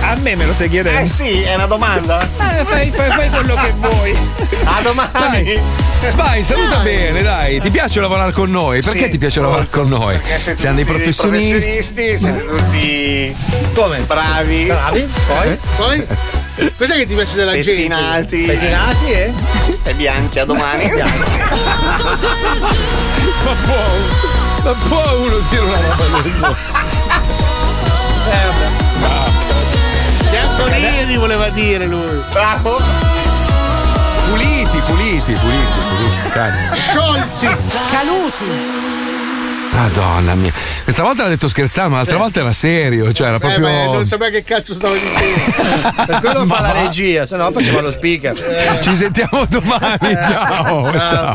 A me me lo stai chiedendo? Eh sì, è una domanda. Eh, fai, fai- fai quello che vuoi. A domani. Spine, saluta bene, dai. Ti piace lavorare con noi? Perché Sì, ti piace lavorare con noi? Siamo dei professionisti. professionisti, siete tutti Come? bravi, Bravi? Poi? Poi? Cos'è che ti piace della gente? pettinati Pettinati e? e bianchi a domani. Ma può, ma può uno dire una roba del genere? Bianco neri voleva dire lui. Bravo. Puliti, puliti, puliti, dai. Sciolti. Madonna mia. Questa volta l'ha detto scherzando, ma l'altra volta era serio. Cioè, era Eh, proprio. ma non sapeva che cazzo stavo dicendo. Per quello fa la regia, se no faceva lo speaker. Ci sentiamo domani. Ciao, ciao.